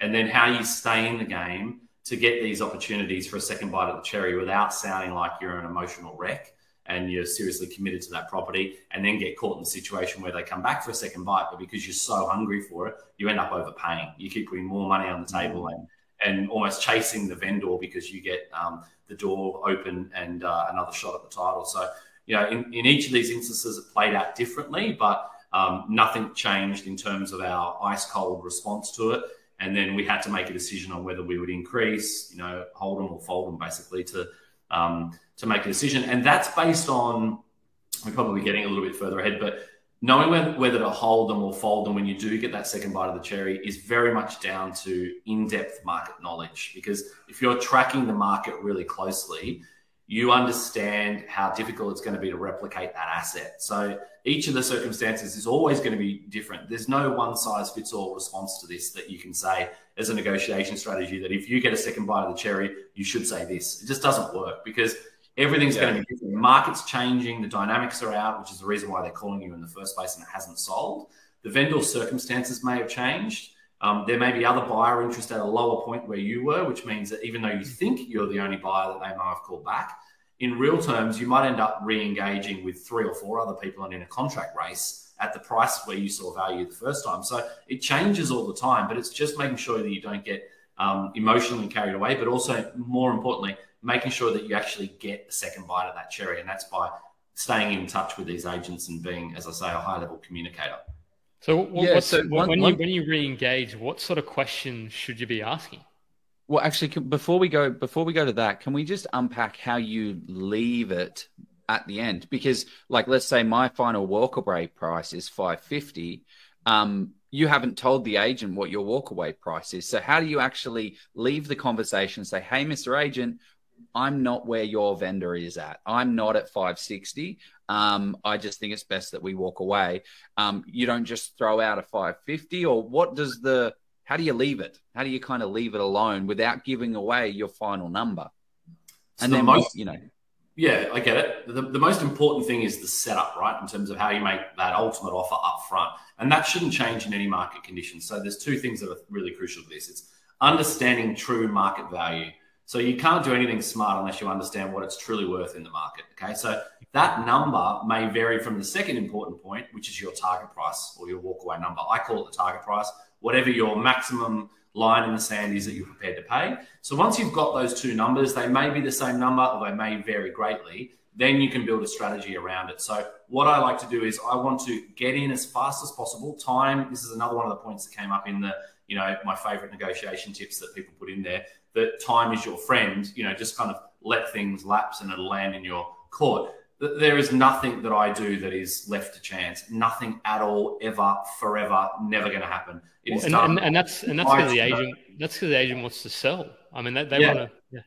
and then how you stay in the game to get these opportunities for a second bite at the cherry without sounding like you're an emotional wreck and you're seriously committed to that property and then get caught in the situation where they come back for a second bite but because you're so hungry for it you end up overpaying. You keep putting more money on the table and and almost chasing the vendor because you get um, the door open and uh, another shot at the title. So you know in, in each of these instances it played out differently but um, nothing changed in terms of our ice cold response to it and then we had to make a decision on whether we would increase, you know, hold them or fold them, basically to um, to make a decision. And that's based on we're probably getting a little bit further ahead, but knowing whether, whether to hold them or fold them when you do get that second bite of the cherry is very much down to in-depth market knowledge. Because if you're tracking the market really closely, you understand how difficult it's going to be to replicate that asset. So each of the circumstances is always going to be different. There's no one size fits all response to this that you can say as a negotiation strategy that if you get a second bite of the cherry, you should say this. It just doesn't work because everything's yeah. going to be different. The market's changing, the dynamics are out, which is the reason why they're calling you in the first place and it hasn't sold. The vendor circumstances may have changed. Um, there may be other buyer interest at a lower point where you were, which means that even though you think you're the only buyer that they might have called back, in real terms, you might end up re-engaging with three or four other people and in a contract race at the price where you saw value the first time. So it changes all the time, but it's just making sure that you don't get um, emotionally carried away, but also more importantly, making sure that you actually get a second bite of that cherry, and that's by staying in touch with these agents and being, as I say, a high level communicator. So, what, yeah, so one, when, one, you, when you re-engage, what sort of questions should you be asking? Well, actually, before we go before we go to that, can we just unpack how you leave it at the end? Because, like, let's say my final walkaway price is five fifty. Um, you haven't told the agent what your walkaway price is. So, how do you actually leave the conversation? Say, "Hey, Mr. Agent, I'm not where your vendor is at. I'm not at 560. Um, I just think it's best that we walk away. Um, you don't just throw out a 550, or what does the how do you leave it? How do you kind of leave it alone without giving away your final number? So and the then most, you know, yeah, I get it. The, the most important thing is the setup, right? In terms of how you make that ultimate offer up front. And that shouldn't change in any market conditions. So there's two things that are really crucial to this. It's understanding true market value. So you can't do anything smart unless you understand what it's truly worth in the market. Okay. So that number may vary from the second important point, which is your target price or your walkaway number. I call it the target price, whatever your maximum line in the sand is that you're prepared to pay. So once you've got those two numbers, they may be the same number or they may vary greatly. Then you can build a strategy around it. So what I like to do is I want to get in as fast as possible. Time. This is another one of the points that came up in the you know my favorite negotiation tips that people put in there. That time is your friend. You know, just kind of let things lapse and it'll land in your court there is nothing that I do that is left to chance. Nothing at all, ever, forever, never going to happen. It is and, done. And, and that's and that's because the agent. That's because the agent wants to sell. I mean, they, they yeah. want to. Yeah.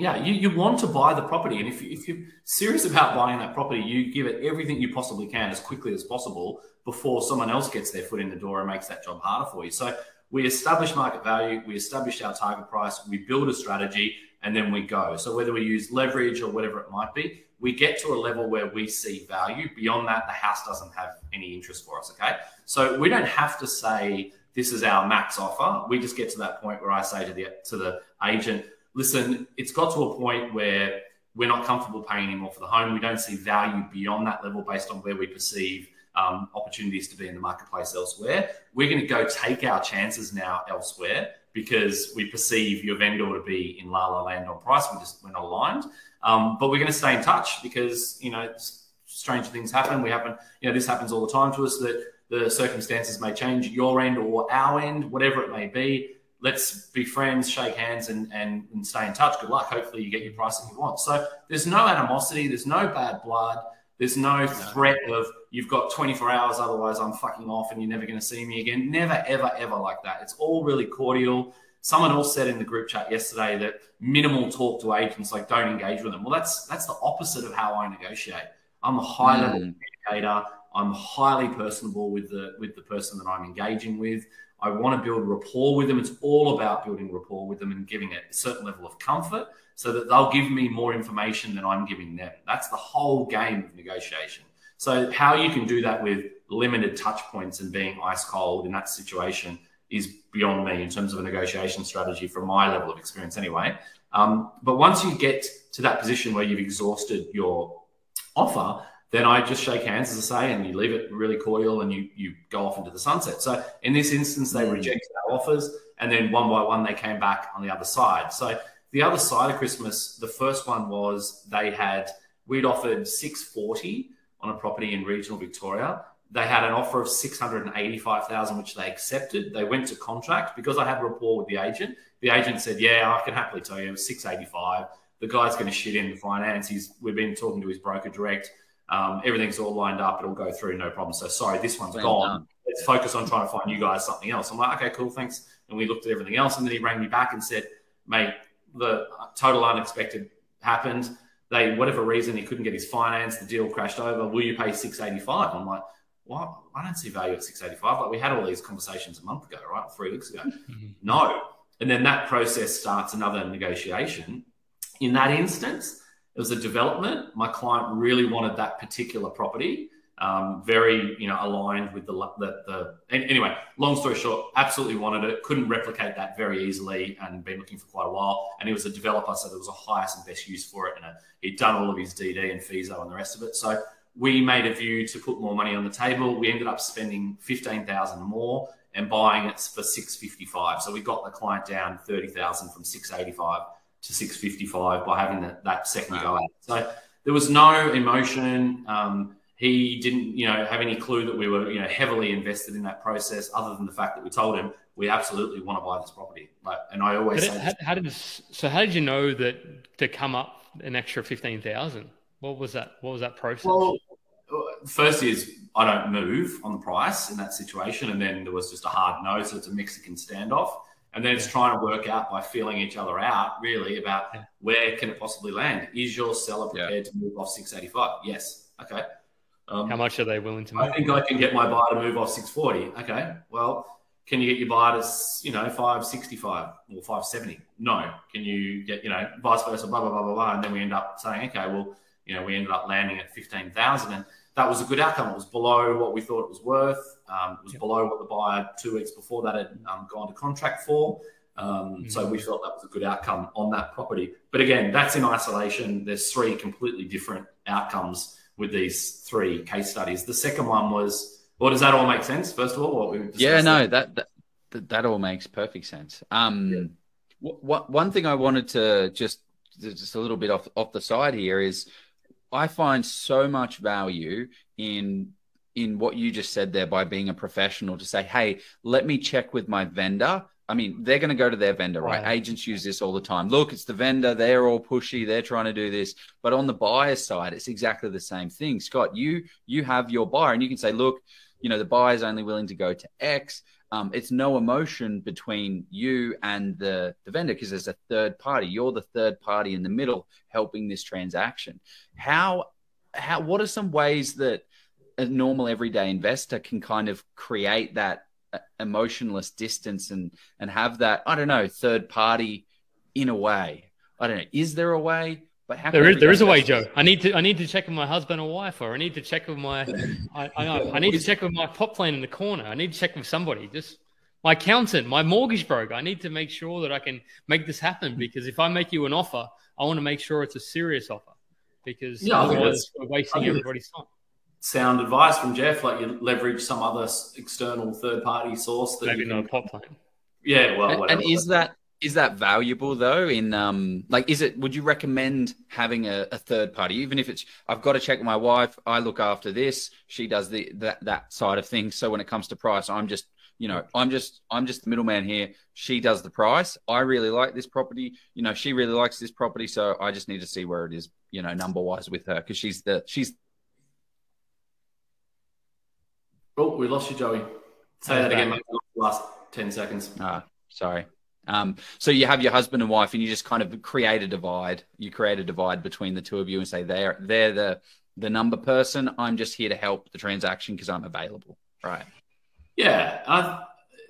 Yeah, you, you want to buy the property, and if, you, if you're serious about buying that property, you give it everything you possibly can as quickly as possible before someone else gets their foot in the door and makes that job harder for you. So we establish market value, we establish our target price, we build a strategy, and then we go. So whether we use leverage or whatever it might be, we get to a level where we see value. Beyond that, the house doesn't have any interest for us. Okay. So we don't have to say this is our max offer. We just get to that point where I say to the to the agent, listen, it's got to a point where we're not comfortable paying anymore for the home. We don't see value beyond that level based on where we perceive um, opportunities to be in the marketplace elsewhere. We're going to go take our chances now elsewhere because we perceive your vendor to be in la la land on price. We just we're not aligned. Um, but we're going to stay in touch because you know strange things happen. We happen, you know, this happens all the time to us that the circumstances may change your end or our end, whatever it may be. Let's be friends, shake hands, and, and, and stay in touch. Good luck. Hopefully, you get your price that you want. So there's no animosity, there's no bad blood, there's no threat of you've got 24 hours, otherwise I'm fucking off and you're never going to see me again. Never, ever, ever like that. It's all really cordial. Someone else said in the group chat yesterday that minimal talk to agents, like don't engage with them. Well, that's that's the opposite of how I negotiate. I'm a high level mm. communicator. I'm highly personable with the with the person that I'm engaging with. I want to build rapport with them. It's all about building rapport with them and giving it a certain level of comfort so that they'll give me more information than I'm giving them. That's the whole game of negotiation. So how you can do that with limited touch points and being ice cold in that situation is beyond me in terms of a negotiation strategy from my level of experience anyway. Um, but once you get to that position where you've exhausted your offer, then I just shake hands, as I say, and you leave it really cordial and you, you go off into the sunset. So in this instance, they rejected our offers and then one by one they came back on the other side. So the other side of Christmas, the first one was they had, we'd offered 640 on a property in regional Victoria they had an offer of 685,000 which they accepted. They went to contract because I had a rapport with the agent. The agent said, "Yeah, I can happily tell you it was 685. The guy's going to shit in the finance. He's we've been talking to his broker direct. Um, everything's all lined up. It'll go through, no problem. So sorry, this one's well gone. Done. Let's focus on trying to find you guys something else." I'm like, "Okay, cool, thanks." And we looked at everything else, and then he rang me back and said, "Mate, the total unexpected happened. They whatever reason he couldn't get his finance. The deal crashed over. Will you pay 685?" I'm like well, I don't see value at 685. Like we had all these conversations a month ago, right? Three weeks ago. Mm-hmm. No. And then that process starts another negotiation. In that instance, it was a development. My client really wanted that particular property. Um, very, you know, aligned with the, the, the, anyway, long story short, absolutely wanted it. Couldn't replicate that very easily and been looking for quite a while. And he was a developer, so there was a highest and best use for it. And a, he'd done all of his DD and FISO and the rest of it. So we made a view to put more money on the table. We ended up spending 15,000 more and buying it for 655. So we got the client down 30,000 from 685 to 655 by having that, that second wow. go at So there was no emotion. Um, he didn't, you know, have any clue that we were, you know, heavily invested in that process, other than the fact that we told him we absolutely want to buy this property. Like, and I always say, how, how, did so? How did you know that to come up an extra fifteen thousand? What was that? What was that process? Well, uh, first is I don't move on the price in that situation, and then there was just a hard no, so it's a Mexican standoff, and then it's trying to work out by feeling each other out really about where can it possibly land. Is your seller prepared yeah. to move off six eighty five? Yes. Okay. Um, How much are they willing to move? I think I can get my buyer to move off six forty. Okay. Well, can you get your buyer to, you know, 565 or 570? No. Can you get, you know, vice versa, blah, blah, blah, blah, blah. And then we end up saying, okay, well, you know, we ended up landing at 15,000 and that was a good outcome. It was below what we thought it was worth. Um, it was yep. below what the buyer two weeks before that had um, gone to contract for. Um, mm-hmm. So we felt that was a good outcome on that property. But again, that's in isolation. There's three completely different outcomes with these three case studies. The second one was well, does that all make sense? First of all, what we yeah, no, that, that that all makes perfect sense. Um, yeah. what one thing I wanted to just just a little bit off off the side here is I find so much value in in what you just said there by being a professional to say, hey, let me check with my vendor. I mean, they're going to go to their vendor, right? right? Agents use this all the time. Look, it's the vendor. They're all pushy. They're trying to do this. But on the buyer side, it's exactly the same thing. Scott, you you have your buyer, and you can say, look, you know, the buyer is only willing to go to X. Um, it's no emotion between you and the, the vendor because there's a third party. You're the third party in the middle helping this transaction. How, how, what are some ways that a normal everyday investor can kind of create that emotionless distance and and have that I don't know third party in a way. I don't know. Is there a way? But how there is there is a way, Joe. I need to I need to check with my husband or wife, or I need to check with my I, I, I need to check with my pop plan in the corner. I need to check with somebody. Just my accountant, my mortgage broker. I need to make sure that I can make this happen because if I make you an offer, I want to make sure it's a serious offer because yeah, otherwise we're wasting everybody's time. Sound advice from Jeff, like you leverage some other external third party source. That Maybe not a pop plan. Yeah, well, and, and is that is that valuable though? In um, like, is it? Would you recommend having a, a, third party, even if it's? I've got to check with my wife. I look after this. She does the that that side of things. So when it comes to price, I'm just you know, I'm just I'm just the middleman here. She does the price. I really like this property. You know, she really likes this property. So I just need to see where it is. You know, number wise with her because she's the she's. Oh, we lost you, Joey. Say that again, mate. Last ten seconds. Ah, sorry. Um, so you have your husband and wife, and you just kind of create a divide. You create a divide between the two of you, and say they're they're the the number person. I'm just here to help the transaction because I'm available. Right. Yeah. Uh,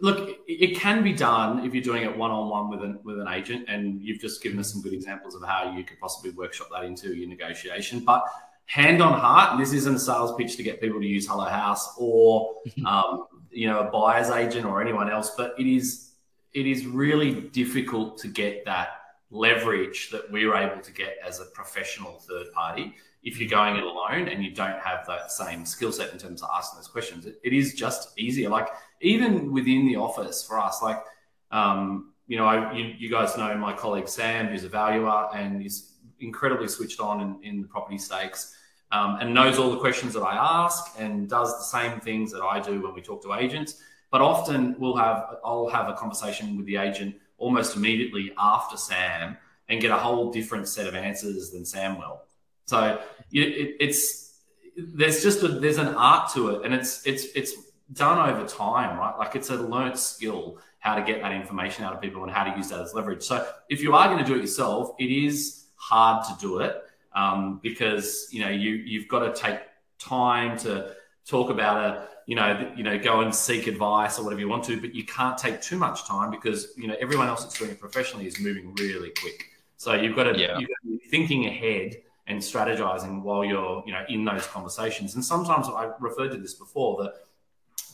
look, it can be done if you're doing it one on one with an with an agent, and you've just given us some good examples of how you could possibly workshop that into your negotiation. But hand on heart, and this isn't a sales pitch to get people to use Hello Haus or [laughs] um, you know a buyer's agent or anyone else, but it is it is really difficult to get that leverage that we're able to get as a professional third party if you're going it alone and you don't have that same skill set in terms of asking those questions. It, it is just easier. Like even within the office for us, like um, you know, I, you, you, guys know my colleague Sam, who's a valuer and is incredibly switched on in, in the property stakes. Um, and knows all the questions that I ask and does the same things that I do when we talk to agents. But often we'll have I'll have a conversation with the agent almost immediately after Sam and get a whole different set of answers than Sam will. So it, it's there's just a, there's an art to it, and it's it's it's done over time, right? Like it's a learnt skill how to get that information out of people and how to use that as leverage. So if you are going to do it yourself, it is hard to do it um, because you know you you've got to take time to talk about a you know, you know, go and seek advice or whatever you want to, but you can't take too much time because you know everyone else that's doing it professionally is moving really quick. So you've got to, yeah. you've got to be thinking ahead and strategizing while you're you know in those conversations. And sometimes I referred to this before that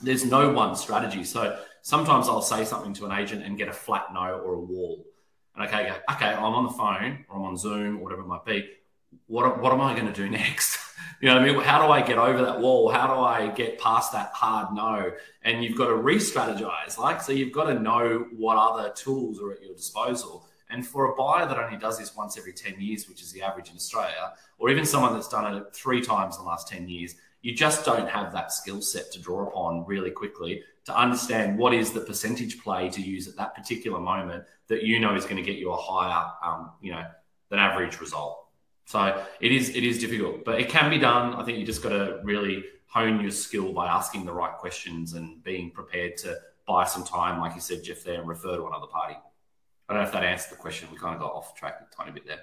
there's no one strategy. So sometimes I'll say something to an agent and get a flat no or a wall. And okay, go, okay, I'm on the phone or I'm on Zoom or whatever it might be. What, what am I going to do [laughs] next? You know what I mean? How do I get over that wall? How do I get past that hard no? And you've got to re-strategize. Like, so you've got to know what other tools are at your disposal. And for a buyer that only does this once every 10 years, which is the average in Australia, or even someone that's done it three times in the last 10 years, you just don't have that skill set to draw upon really quickly to understand what is the percentage play to use at that particular moment that you know is going to get you a higher, um, you know, than average result. So it is it is difficult, but it can be done. I think you just got to really hone your skill by asking the right questions and being prepared to buy some time, like you said, Jeff, there, and refer to another party. I don't know if that answered the question. We kind of got off track a tiny bit there.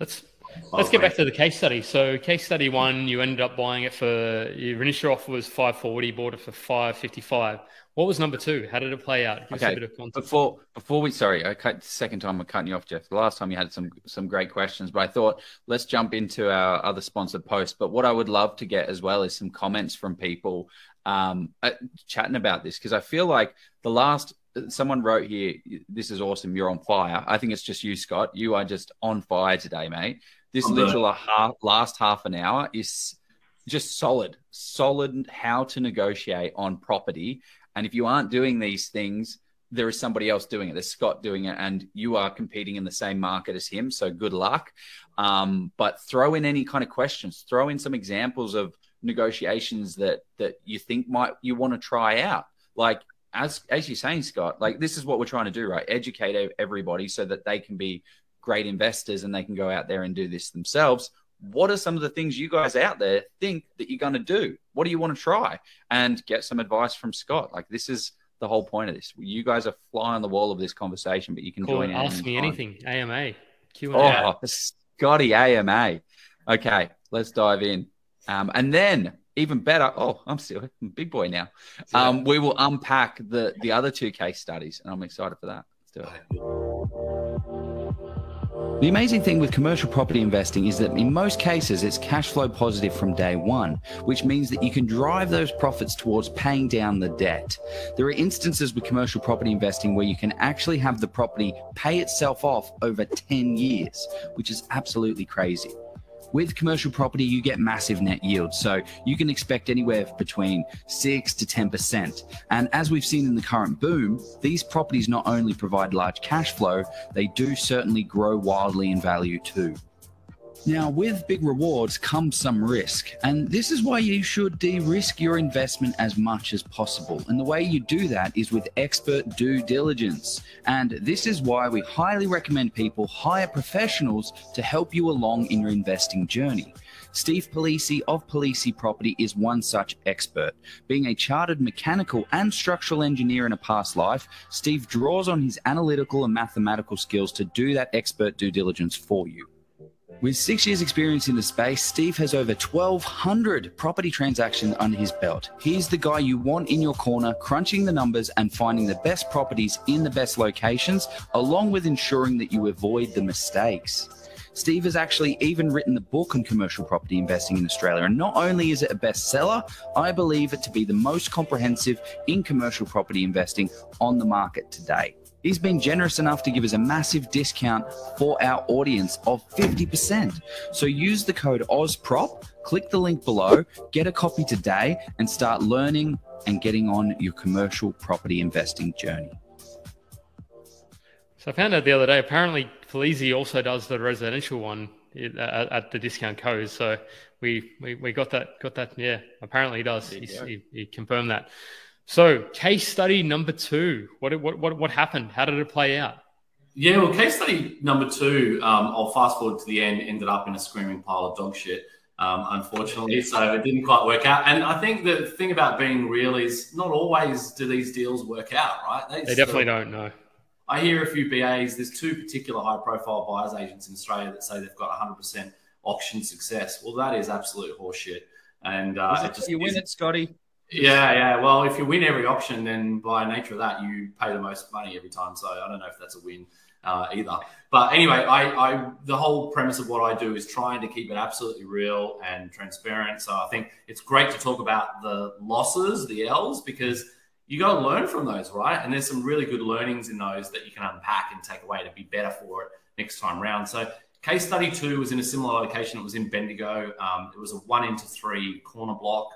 Let's let's get back to the case study. So, case study one, you ended up buying it for your initial offer was five forty, bought it for five fifty five. What was number two? How did it play out? Give okay. Before before we sorry, I cut second time I'm cutting you off, Jeff. The last time you had some some great questions, but I thought let's jump into our other sponsored post. But what I would love to get as well is some comments from people um, uh, chatting about this because I feel like the last someone wrote here, this is awesome. You're on fire. I think it's just you, Scott. You are just on fire today, mate. This literal half, last half an hour is just solid, solid how to negotiate on property. And if you aren't doing these things, there is somebody else doing it. There's Scott doing it, and you are competing in the same market as him. So good luck. Um, but throw in any kind of questions. Throw in some examples of negotiations that that you think might you want to try out. Like as as you're saying, Scott, like this is what we're trying to do, right? Educate everybody so that they can be great investors and they can go out there and do this themselves. What are some of the things you guys out there think that you're going to do? What do you want to try? And get some advice from Scott. Like this is the whole point of this. You guys are fly on the wall of this conversation, but you can Call join. Ask me anything. AMA. Q and A. Oh, Scotty AMA. Okay, let's dive in. Um, and then even better, oh, I'm still I'm [laughs] big boy now. Um, we will unpack the the other two case studies, and I'm excited for that. Let's do it. The amazing thing with commercial property investing is that in most cases it's cash flow positive from day one, which means that you can drive those profits towards paying down the debt. There are instances with commercial property investing where you can actually have the property pay itself off over 10 years, which is absolutely crazy. With commercial property, you get massive net yields. So you can expect anywhere between 6 to 10%. And as we've seen in the current boom, these properties not only provide large cash flow, they do certainly grow wildly in value too. Now, with big rewards comes some risk, and this is why you should de risk your investment as much as possible. And the way you do that is with expert due diligence. And this is why we highly recommend people hire professionals to help you along in your investing journey. Steve Palise of Palise Property is one such expert. Being a chartered mechanical and structural engineer in a past life, Steve draws on his analytical and mathematical skills to do that expert due diligence for you. With six years' experience in the space, Steve has over 1,200 property transactions under his belt. He's the guy you want in your corner, crunching the numbers and finding the best properties in the best locations, along with ensuring that you avoid the mistakes. Steve has actually even written the book on commercial property investing in Australia. And not only is it a bestseller, I believe it to be the most comprehensive in commercial property investing on the market today. He's been generous enough to give us a massive discount for our audience of 50%. So use the code OZPROP, click the link below, get a copy today, and start learning and getting on your commercial property investing journey. So I found out the other day, apparently Palise also does the residential one at, at the discount code. So we, we, we got that, got that. Yeah, apparently he does. He, he confirmed that. So, case study number two. What what what what happened? How did it play out? Yeah, well, case study number two. Um, I'll fast forward to the end. Ended up in a screaming pile of dog shit. Um, unfortunately, so it didn't quite work out. And I think the thing about being real is not always do these deals work out, right? They, they definitely don't. know. I hear a few BAs. There's two particular high-profile buyers agents in Australia that say they've got 100% auction success. Well, that is absolute horseshit. And uh, it just, you win it, Scotty. Yeah, yeah. Well, if you win every option, then by nature of that, you pay the most money every time. So I don't know if that's a win uh, either. But anyway, I, I the whole premise of what I do is trying to keep it absolutely real and transparent. So I think it's great to talk about the losses, the L's, because you got to learn from those, right? And there's some really good learnings in those that you can unpack and take away to be better for it next time round. So case study two was in a similar location. It was in Bendigo. Um, it was a one into three corner block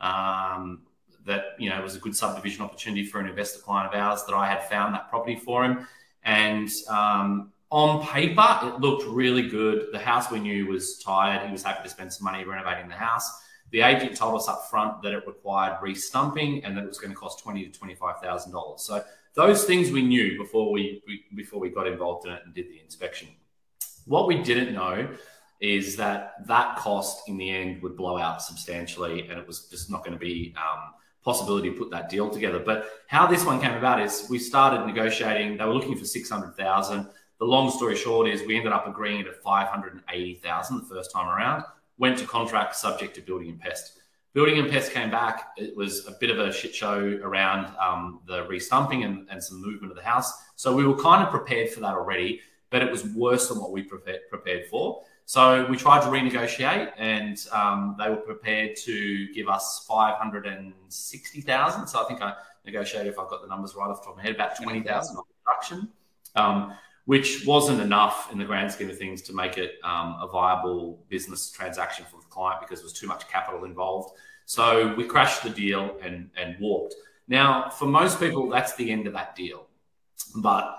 um, that you know was a good subdivision opportunity for an investor client of ours that I had found that property for him. And um, on paper, it looked really good. The house we knew was tired. He was happy to spend some money renovating the house. The agent told us up front that it required re-stumping and that it was going to cost twenty to twenty-five thousand dollars. So those things we knew before we, we before we got involved in it and did the inspection. What we didn't know is that that cost in the end would blow out substantially and it was just not going to be um, possibility to put that deal together but how this one came about is we started negotiating they were looking for 600000 the long story short is we ended up agreeing at 580,000 the first time around, went to contract subject to building and pest. Building and pest came back. It was a bit of a shit show around um, the restumping and, and some movement of the house. So we were kind of prepared for that already, but it was worse than what we prepared for. So we tried to renegotiate, and um, they were prepared to give us five hundred and sixty thousand. So I think I negotiated, if I've got the numbers right off the top of my head, about twenty thousand on construction, um, which wasn't enough in the grand scheme of things to make it um, a viable business transaction for the client because there was too much capital involved. So we crashed the deal and and walked. Now, for most people, that's the end of that deal, but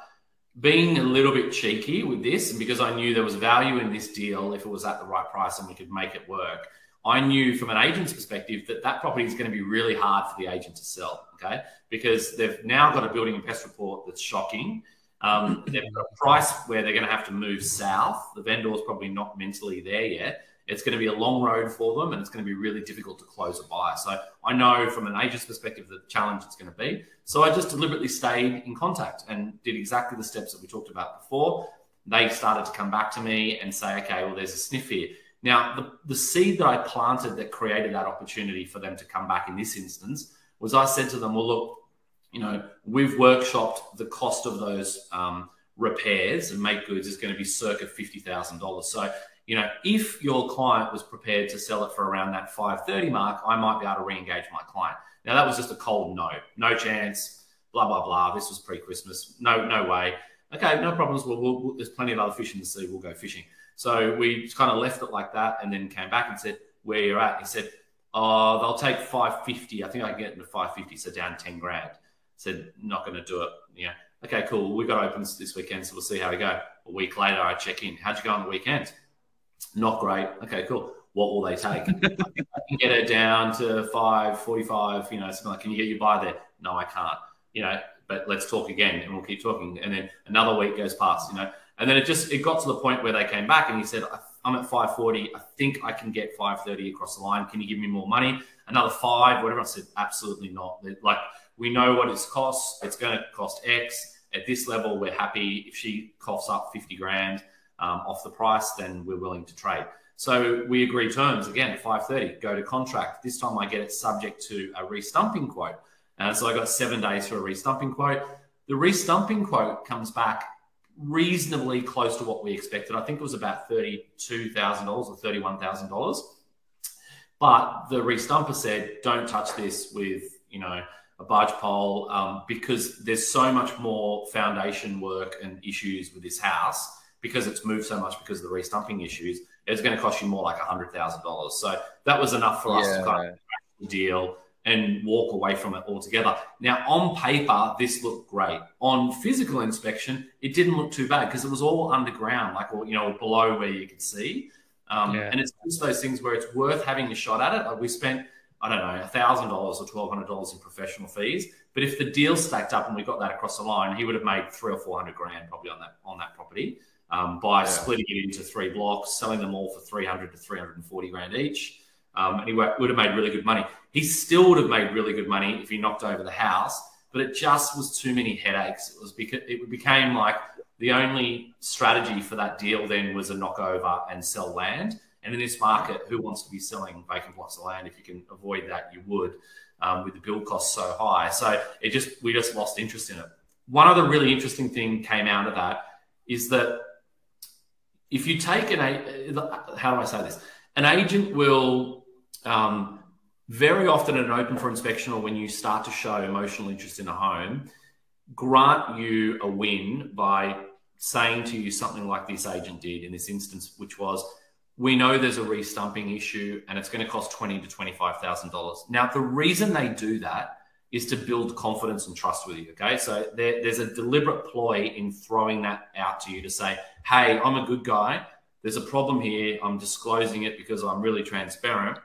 being a little bit cheeky with this, and because I knew there was value in this deal if it was at the right price and we could make it work, I knew from an agent's perspective that that property is going to be really hard for the agent to sell. Okay, because they've now got a building and pest report that's shocking. Um, they've got a price where they're going to have to move south. The vendor is probably not mentally there yet. It's going to be a long road for them and it's going to be really difficult to close a buy. So I know from an agent's perspective the challenge it's going to be. So I just deliberately stayed in contact and did exactly the steps that we talked about before. They started to come back to me and say, okay, well, there's a sniff here. Now, the, the seed that I planted that created that opportunity for them to come back in this instance was I said to them, well, look, you know, we've workshopped the cost of those um, repairs and make goods is going to be circa $50,000. So you know, if your client was prepared to sell it for around that 530 mark, I might be able to re-engage my client. Now that was just a cold no, no chance, blah blah blah. This was pre-Christmas, no no way. Okay, no problems. Well, we'll, we'll, there's plenty of other fish in the sea. We'll go fishing. So we kind of left it like that, and then came back and said where you're at. He said, "Oh, they'll take 550. I think I can get into 550, so down 10 grand." Said, "Not going to do it." Yeah. Okay, cool. We got opens this weekend, so we'll see how we go. A week later, I check in. How'd you go on the weekend? Not great. Okay, cool. What will they take? [laughs] I can get it down to five forty-five. You know, something like, can you get your buy there? No, I can't. You know, but let's talk again, and we'll keep talking. And then another week goes past. You know, and then it just it got to the point where they came back, and he said, "I'm at five forty. I think I can get five thirty across the line. Can you give me more money? Another five, whatever." I said, "Absolutely not. Like we know what it's costs. It's going to cost X." At this level, we're happy if she coughs up 50 grand um, off the price, then we're willing to trade. So we agree terms again at 5:30. Go to contract. This time I get it subject to a restumping quote. Uh, so I got seven days for a restumping quote. The restumping quote comes back reasonably close to what we expected. I think it was about thirty-two thousand dollars or thirty-one thousand dollars. But the restumper said, "Don't touch this with you know a barge pole um, because there's so much more foundation work and issues with this house." Because it's moved so much because of the restumping issues, it's going to cost you more like $100,000. So that was enough for us to kind of deal and walk away from it altogether. Now, on paper, this looked great. On physical inspection, it didn't look too bad because it was all underground, like, you know, below where you could see. Um, yeah. And it's just those things where it's worth having a shot at it. Like we spent, I don't know, $1,000 or $1,200 in professional fees. But if the deal stacked up and we got that across the line, he would have made three or 400 grand probably on that, on that property um, by yeah. splitting it into three blocks, selling them all for 300 to 340 grand each. Um, and he would have made really good money. He still would have made really good money if he knocked over the house, but it just was too many headaches. It was because it became like the only strategy for that deal then was a knockover and sell land. And in this market, who wants to be selling vacant blocks of land? If you can avoid that, you would, um, with the build costs so high. So it just we just lost interest in it. One other really interesting thing came out of that is that if you take an how do I say this? An agent will um, very often at an open for inspection or when you start to show emotional interest in a home, grant you a win by saying to you something like this agent did in this instance, which was, we know there's a restumping issue and it's going to cost twenty to twenty-five thousand dollars. Now, the reason they do that is to build confidence and trust with you. Okay, so there, there's a deliberate ploy in throwing that out to you to say, hey, I'm a good guy. There's a problem here. I'm disclosing it because I'm really transparent.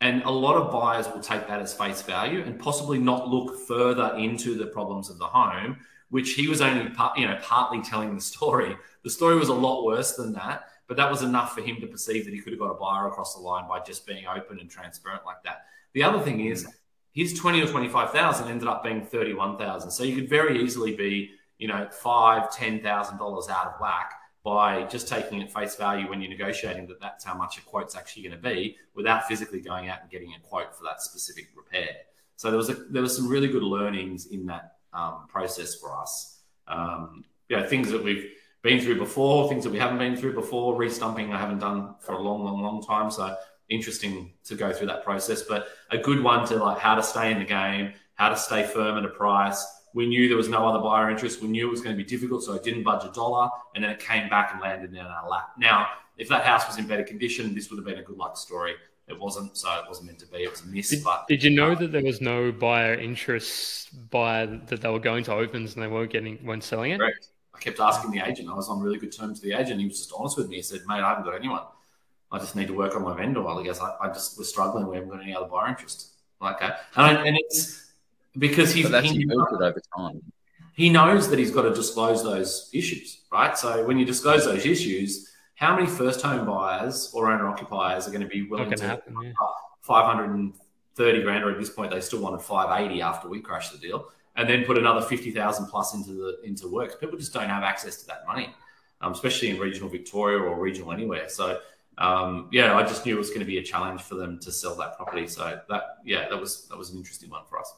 And a lot of buyers will take that as face value and possibly not look further into the problems of the home, which he was only part, you know, partly telling the story. The story was a lot worse than that, but that was enough for him to perceive that he could have got a buyer across the line by just being open and transparent like that. The other thing is his 20 or 25,000 ended up being 31,000. So you could very easily be you know, five, ten thousand dollars out of whack by just taking it face value when you're negotiating that that's how much a quote's actually going to be without physically going out and getting a quote for that specific repair. So there was a, there was some really good learnings in that um, process for us. Um, you know, things that we've been through before, things that we haven't been through before. Restumping I haven't done for a long, long, long time. So interesting to go through that process, but a good one to like how to stay in the game, how to stay firm at a price. We knew there was no other buyer interest. We knew it was going to be difficult, so I didn't budge a dollar, and then it came back and landed in our lap. Now, if that house was in better condition, this would have been a good luck story. It wasn't, so it wasn't meant to be. It was a miss. Did, but did you know that there was no buyer interest buyer that they were going to opens and they weren't getting, weren't selling it? Correct. I kept asking the agent. I was on really good terms with the agent. He was just honest with me. He said, "Mate, I haven't got anyone. I just need to work on my vendor." I guess I, I just was struggling. We haven't got any other buyer interest. Like, okay, and, I, and it's because he's that's he, built it over time. He knows that he's got to disclose those issues, right? So when you disclose those issues, how many first home buyers or owner occupiers are going to be willing to happen, yeah. 530 grand, or at this point they still wanted 580 after we crashed the deal, and then put another 50,000 plus into the into works. People just don't have access to that money, um, especially in regional Victoria or regional anywhere. So um, yeah, I just knew it was going to be a challenge for them to sell that property. So that yeah, that was that was an interesting one for us.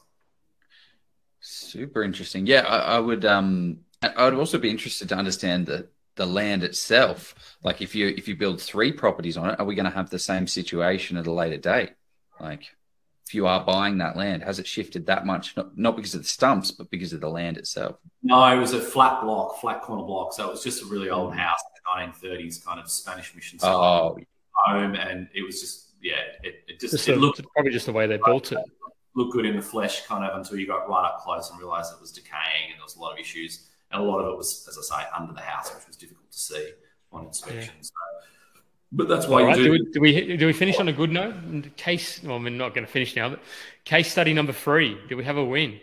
Super interesting. Yeah, I, I would. Um, I would also be interested to understand the the land itself. Like, if you if you build three properties on it, are we going to have the same situation at a later date? Like, if you are buying that land, has it shifted that much? Not, not because of the stumps, but because of the land itself. No, it was a flat block, flat corner block. So it was just a really old mm. house, 1930s kind of Spanish mission style oh. home, and it was just yeah, it, it just, just it looked probably just the way they built it looked good in the flesh kind of until you got right up close and realized it was decaying and there was a lot of issues. And a lot of it was, as I say, under the house, which was difficult to see on inspection. Yeah. So, but that's why right, do. Do, we, do. we, do we finish on a good note? Case, well, we're not going to finish now, but case study number three. Do we have a win?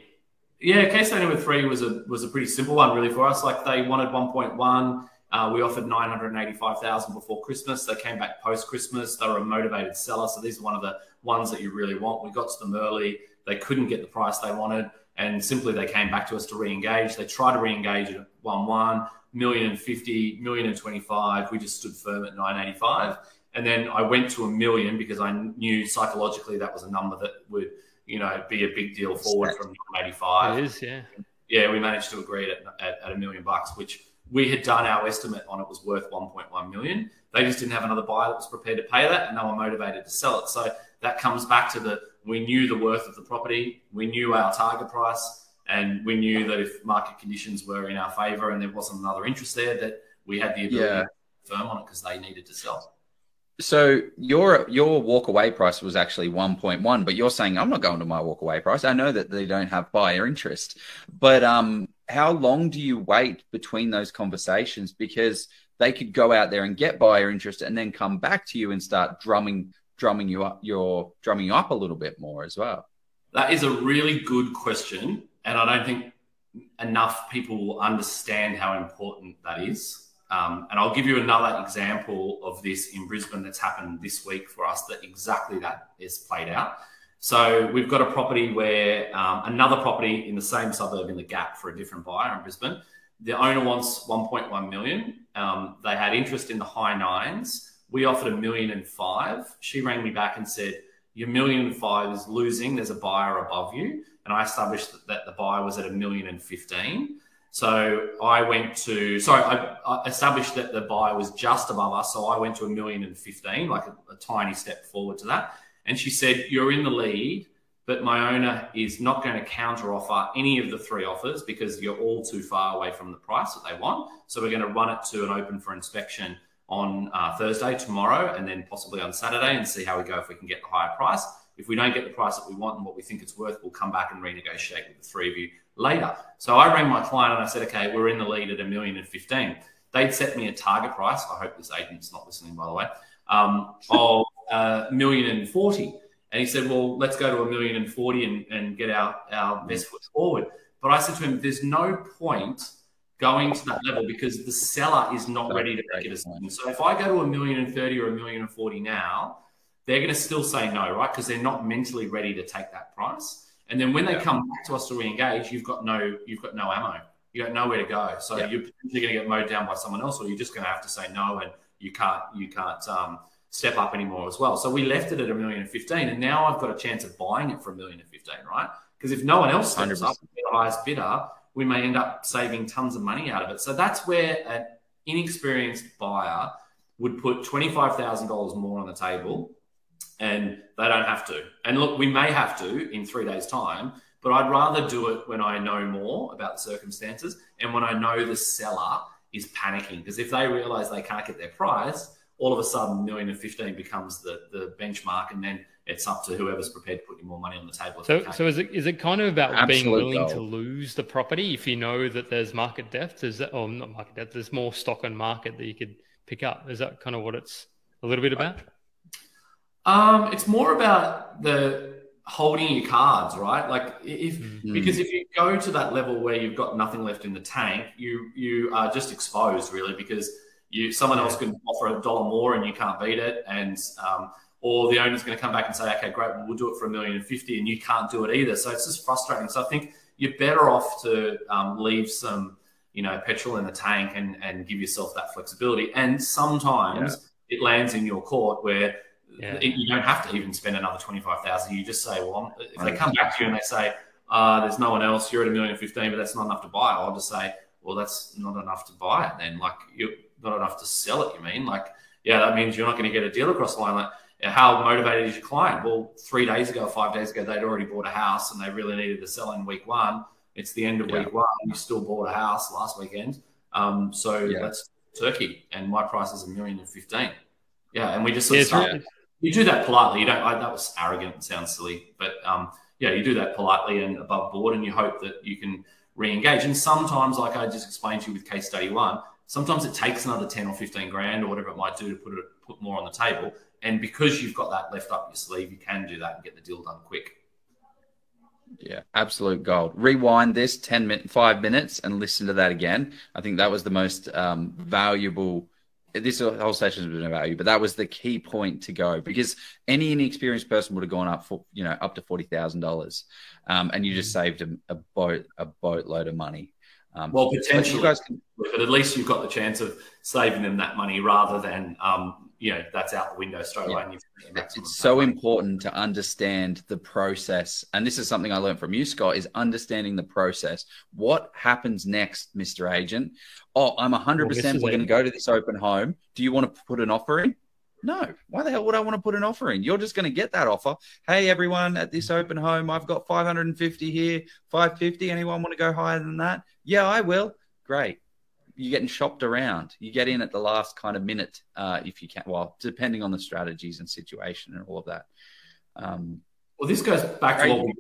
Yeah, case study number three was a was a pretty simple one, really, for us. Like they wanted 1.1. Uh, we offered 985,000 before Christmas. They came back post Christmas. They were a motivated seller. So these are one of the ones that you really want. We got to them early. They couldn't get the price they wanted. And simply they came back to us to re-engage. They tried to re-engage at 1 million and 50, million and 25. We just stood firm at 985. And then I went to a million because I knew psychologically that was a number that would, you know, be a big deal forward from 985. It is, yeah. Yeah, we managed to agree at, at, at a million bucks, which we had done our estimate on it was worth 1.1 million. They just didn't have another buyer that was prepared to pay that, and they were motivated to sell it. So that comes back to the we knew the worth of the property, we knew our target price, and we knew that if market conditions were in our favour and there wasn't another interest there, that we had the ability yeah. to firm on it because they needed to sell. So your your walk away price was actually 1.1, but you're saying I'm not going to my walk away price. I know that they don't have buyer interest, but um, how long do you wait between those conversations? Because they could go out there and get buyer interest and then come back to you and start drumming drumming you up you're drumming you up a little bit more as well. That is a really good question, and I don't think enough people will understand how important that is. Um, and I'll give you another example of this in Brisbane that's happened this week for us that exactly that is played out. So we've got a property where um, another property in the same suburb in the Gap for a different buyer in Brisbane. The owner wants 1.1 million. Um, they had interest in the high nines. We offered a million and five. She rang me back and said, "Your million and five is losing. There's a buyer above you." And I established that, that the buyer was at a million and fifteen. So I went to, sorry, I, I, established that the buyer was just above us. So I went to a million and 15, like a, a, tiny step forward to that. And she said, You're in the lead, but my owner is not going to counter offer any of the three offers because you're all too far away from the price that they want. So we're going to run it to an open for inspection on uh, Thursday, tomorrow, and then possibly on Saturday and see how we go if we can get the higher price. If we don't get the price that we want and what we think it's worth, we'll come back and renegotiate with the three of you later. So I rang my client and I said, okay, we're in the lead at a million and 15. They'd set me a target price. I hope this agent's not listening, by the way, um, of a uh, million and 40. And he said, well, let's go to a million and 40 and, and get our, our best foot forward. But I said to him, there's no point going to that level because the seller is not ready to make a decision. So if I go to a million and 30 or a million and 40 now, they're going to still say no, right? Because they're not mentally ready to take that price. And then when they yeah. come back to us to re-engage, you've got no you've got no ammo. you got nowhere to go. So yeah. you're potentially going to get mowed down by someone else, or you're just going to have to say no, and you can't you can't um, step up anymore as well. So we left it at a million and fifteen, and now I've got a chance of buying it for a million and fifteen, right? Because if no one else steps 100%. up, the highest bidder, we may end up saving tons of money out of it. So that's where an inexperienced buyer would put $25,000 more on the table and they don't have to. And look, we may have to in three days' time, but I'd rather do it when I know more about the circumstances and when I know the seller is panicking. Because if they realize they can't get their price, all of a sudden, million and fifteen becomes the, the benchmark, and then it's up to whoever's prepared to put you more money on the table. So, so is it is it kind of about Absolute being willing goal. to lose the property if you know that there's market depth? Is that, or not market depth? There's more stock on market that you could pick up. Is that kind of what it's a little bit about? Um, it's more about the holding your cards, right? Like if mm-hmm. because if you go to that level where you've got nothing left in the tank, you you are just exposed really because you someone else can offer a dollar more and you can't beat it, and um, or the owner's going to come back and say, okay, great, well, we'll do it for a million and fifty, and you can't do it either. So it's just frustrating. So I think you're better off to um, leave some you know petrol in the tank and and give yourself that flexibility. And sometimes yeah. it lands in your court where yeah. you don't have to even spend another 25,000. You just say, well, if they come back to you and they say, uh, there's no one else, you're at a million fifteen, but that's not enough to buy, I'll just say, well, that's not enough to buy it then. Like, you're not enough to sell it, you mean? Like, yeah, that means you're not going to get a deal across the line. Like, how motivated is your client? Well, three days ago, five days ago, they'd already bought a house and they really needed to sell in week one. It's the end of yeah. week one. You still bought a house last weekend. Um, so yeah. that's Turkey. And my price is a million and fifteen. Yeah. And we just sort of you do that politely. You don't. I, that was arrogant and sounds silly, but um, yeah, you do that politely and above board, and you hope that you can re-engage. And sometimes, like I just explained to you with case study one, sometimes it takes another ten or fifteen grand or whatever it might do to put it put more on the table. And because you've got that left up your sleeve, you can do that and get the deal done quick. Yeah, absolute gold. Rewind this 10 minutes, five minutes and listen to that again. I think that was the most um, valuable this whole session has been about you, but that was the key point to go because any inexperienced person would have gone up for you know up to forty thousand um, dollars, and you just mm. saved a, a, boat a boatload of money. Um, well, potentially, guys can... but at least you've got the chance of saving them that money rather than um, you know that's out the window straight yeah. away. it's so money. important to understand the process, and this is something I learned from you, Scott, is understanding the process. What happens next, Mister Agent? Oh, I'm 100. percent We're going to go to this open home. Do you want to put an offer in? No. Why the hell would I want to put an offer in? You're just going to get that offer. Hey, everyone at this open home, I've got 550 here, 550. Anyone want to go higher than that? Yeah, I will. Great you're getting shopped around. You get in at the last kind of minute uh, if you can. Well, depending on the strategies and situation and all of that. Um, well, this goes back to what we,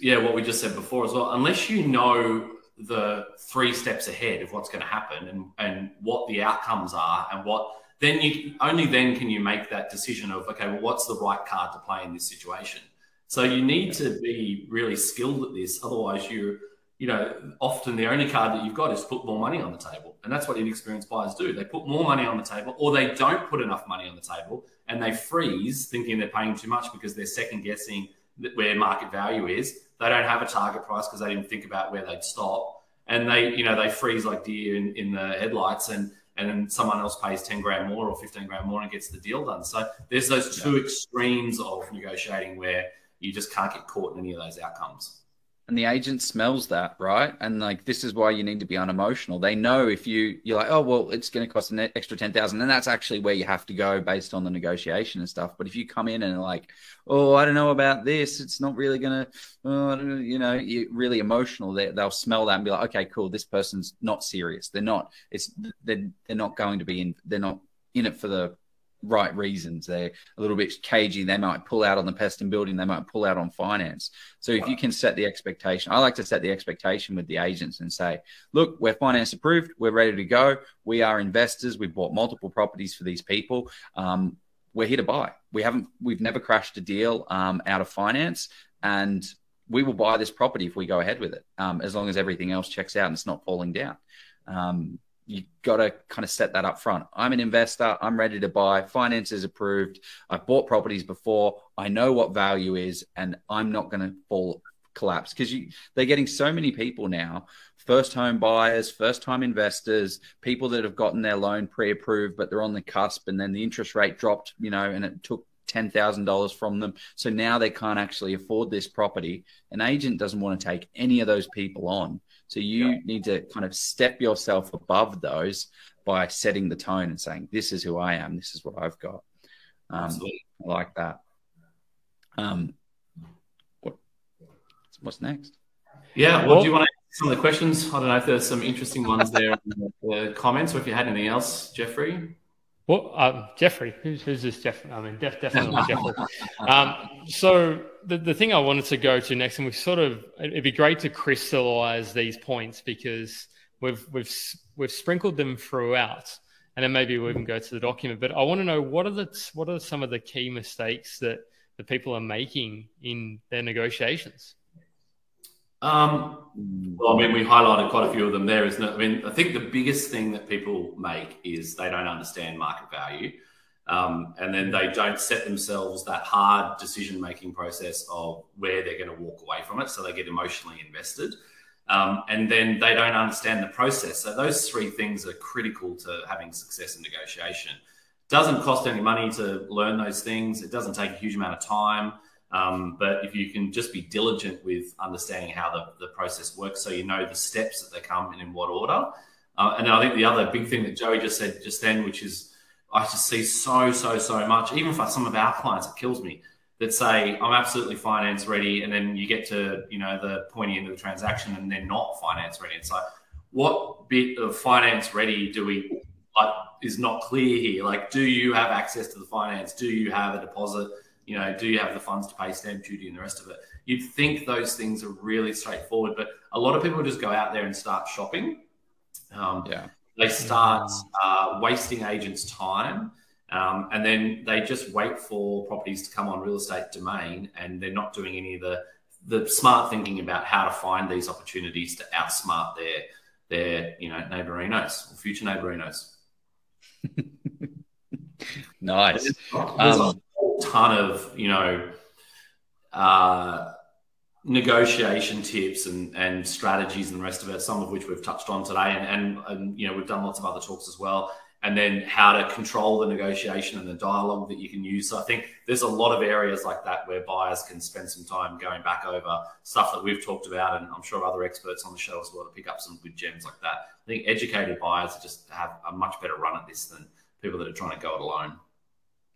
yeah, what we just said before as well. Unless you know the three steps ahead of what's going to happen and and what the outcomes are and what then you only then can you make that decision of okay, well, what's the right card to play in this situation. So you need to be really skilled at this. Otherwise, you're you know, often the only card that you've got is put more money on the table. And that's what inexperienced buyers do. They put more money on the table or they don't put enough money on the table and they freeze thinking they're paying too much because they're second guessing where market value is. They don't have a target price because they didn't think about where they'd stop. And they, you know, they freeze like deer in, in the headlights and and then someone else pays 10 grand more or 15 grand more and gets the deal done. So there's those two extremes of negotiating where you just can't get caught in any of those outcomes and the agent smells that right? And like this is why you need to be unemotional. They know if you you're like oh well it's going to cost an extra 10,000 and that's actually where you have to go based on the negotiation and stuff. But if you come in and like oh i don't know about this. It's not really going to oh, you know you're really emotional they, they'll smell that and be like okay cool. This person's not serious. They're not it's they're, they're not going to be in they're not in it for the right reasons. They're a little bit cagey. They might pull out on the pest and building. They might pull out on finance. So if you can set the expectation, I like to set the expectation with the agents and say, look, we're finance approved. We're ready to go. We are investors. We've bought multiple properties for these people. Um, we're here to buy. We haven't, we've never crashed a deal um, out of finance and we will buy this property if we go ahead with it, um, as long as everything else checks out and it's not falling down. Um, you got to kind of set that up front. I'm an investor. I'm ready to buy. Finance is approved. I've bought properties before. I know what value is, and I'm not going to fall collapse because they're getting so many people now first home buyers, first time investors, people that have gotten their loan pre approved, but they're on the cusp and then the interest rate dropped, you know, and it took $10,000 from them. So now they can't actually afford this property. An agent doesn't want to take any of those people on. So you yeah. need to kind of step yourself above those by setting the tone and saying, this is who I am. This is what I've got. Um, I like that. Um, what, what's next? Yeah. Well, do you want to some of the questions? I don't know if there's some interesting ones there in the comments, or if you had anything else, Jeffrey. Well, um, Jeffrey, who's, who's this Jeffrey? I mean, def- definitely Jeffrey. [laughs] Um, so the, the thing I wanted to go to next, and we sort of, it'd be great to crystallize these points because we've we've we've sprinkled them throughout, and then maybe we can go to the document. But I want to know what are the what are some of the key mistakes that the people are making in their negotiations. Um, well, I mean, we highlighted quite a few of them there, isn't it? I mean, I think the biggest thing that people make is they don't understand market value. Um, and then they don't set themselves that hard decision making process of where they're going to walk away from it. So they get emotionally invested. Um, and then they don't understand the process. So those three things are critical to having success in negotiation. Doesn't cost any money to learn those things. It doesn't take a huge amount of time. Um, but if you can just be diligent with understanding how the, the process works, so you know the steps that they come in in what order. Uh, and I think the other big thing that Joey just said just then, which is I just see so, so, so much, even for some of our clients, it kills me that say, I'm absolutely finance ready. And then you get to, you know, the pointy end of the transaction and they're not finance ready. It's like, what bit of finance ready do we like is not clear here? Like, do you have access to the finance? Do you have a deposit? You know, do you have the funds to pay stamp duty and the rest of it? You'd think those things are really straightforward, but a lot of people just go out there and start shopping. Um, yeah. They start uh, wasting agents' time. Um, and then they just wait for properties to come on real estate domain, and they're not doing any of the the smart thinking about how to find these opportunities to outsmart their their you know neighborinos or future neighborinos. [laughs] nice. Um, ton of you know uh, negotiation tips and, and strategies and the rest of it, some of which we've touched on today, and, and, and you know we've done lots of other talks as well. And then how to control the negotiation and the dialogue that you can use. So I think there's a lot of areas like that where buyers can spend some time going back over stuff that we've talked about, and I'm sure other experts on the show as well to pick up some good gems like that. I think educated buyers just have a much better run at this than people that are trying to go it alone.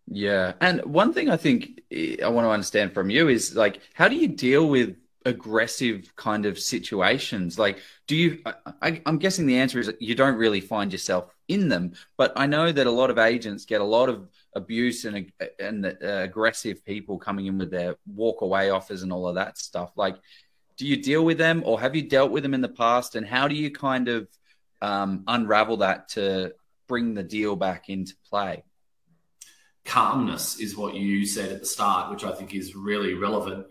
Yeah. And one thing I think I want to understand from you is like, how do you deal with aggressive kind of situations? Like, do you, I, am guessing the answer is you don't really find yourself in them, but I know that a lot of agents get a lot of abuse and, and uh, aggressive people coming in with their walk away offers and all of that stuff. Like, do you deal with them or have you dealt with them in the past? And how do you kind of um, unravel that to bring the deal back into play? Calmness is what you said at the start, which I think is really relevant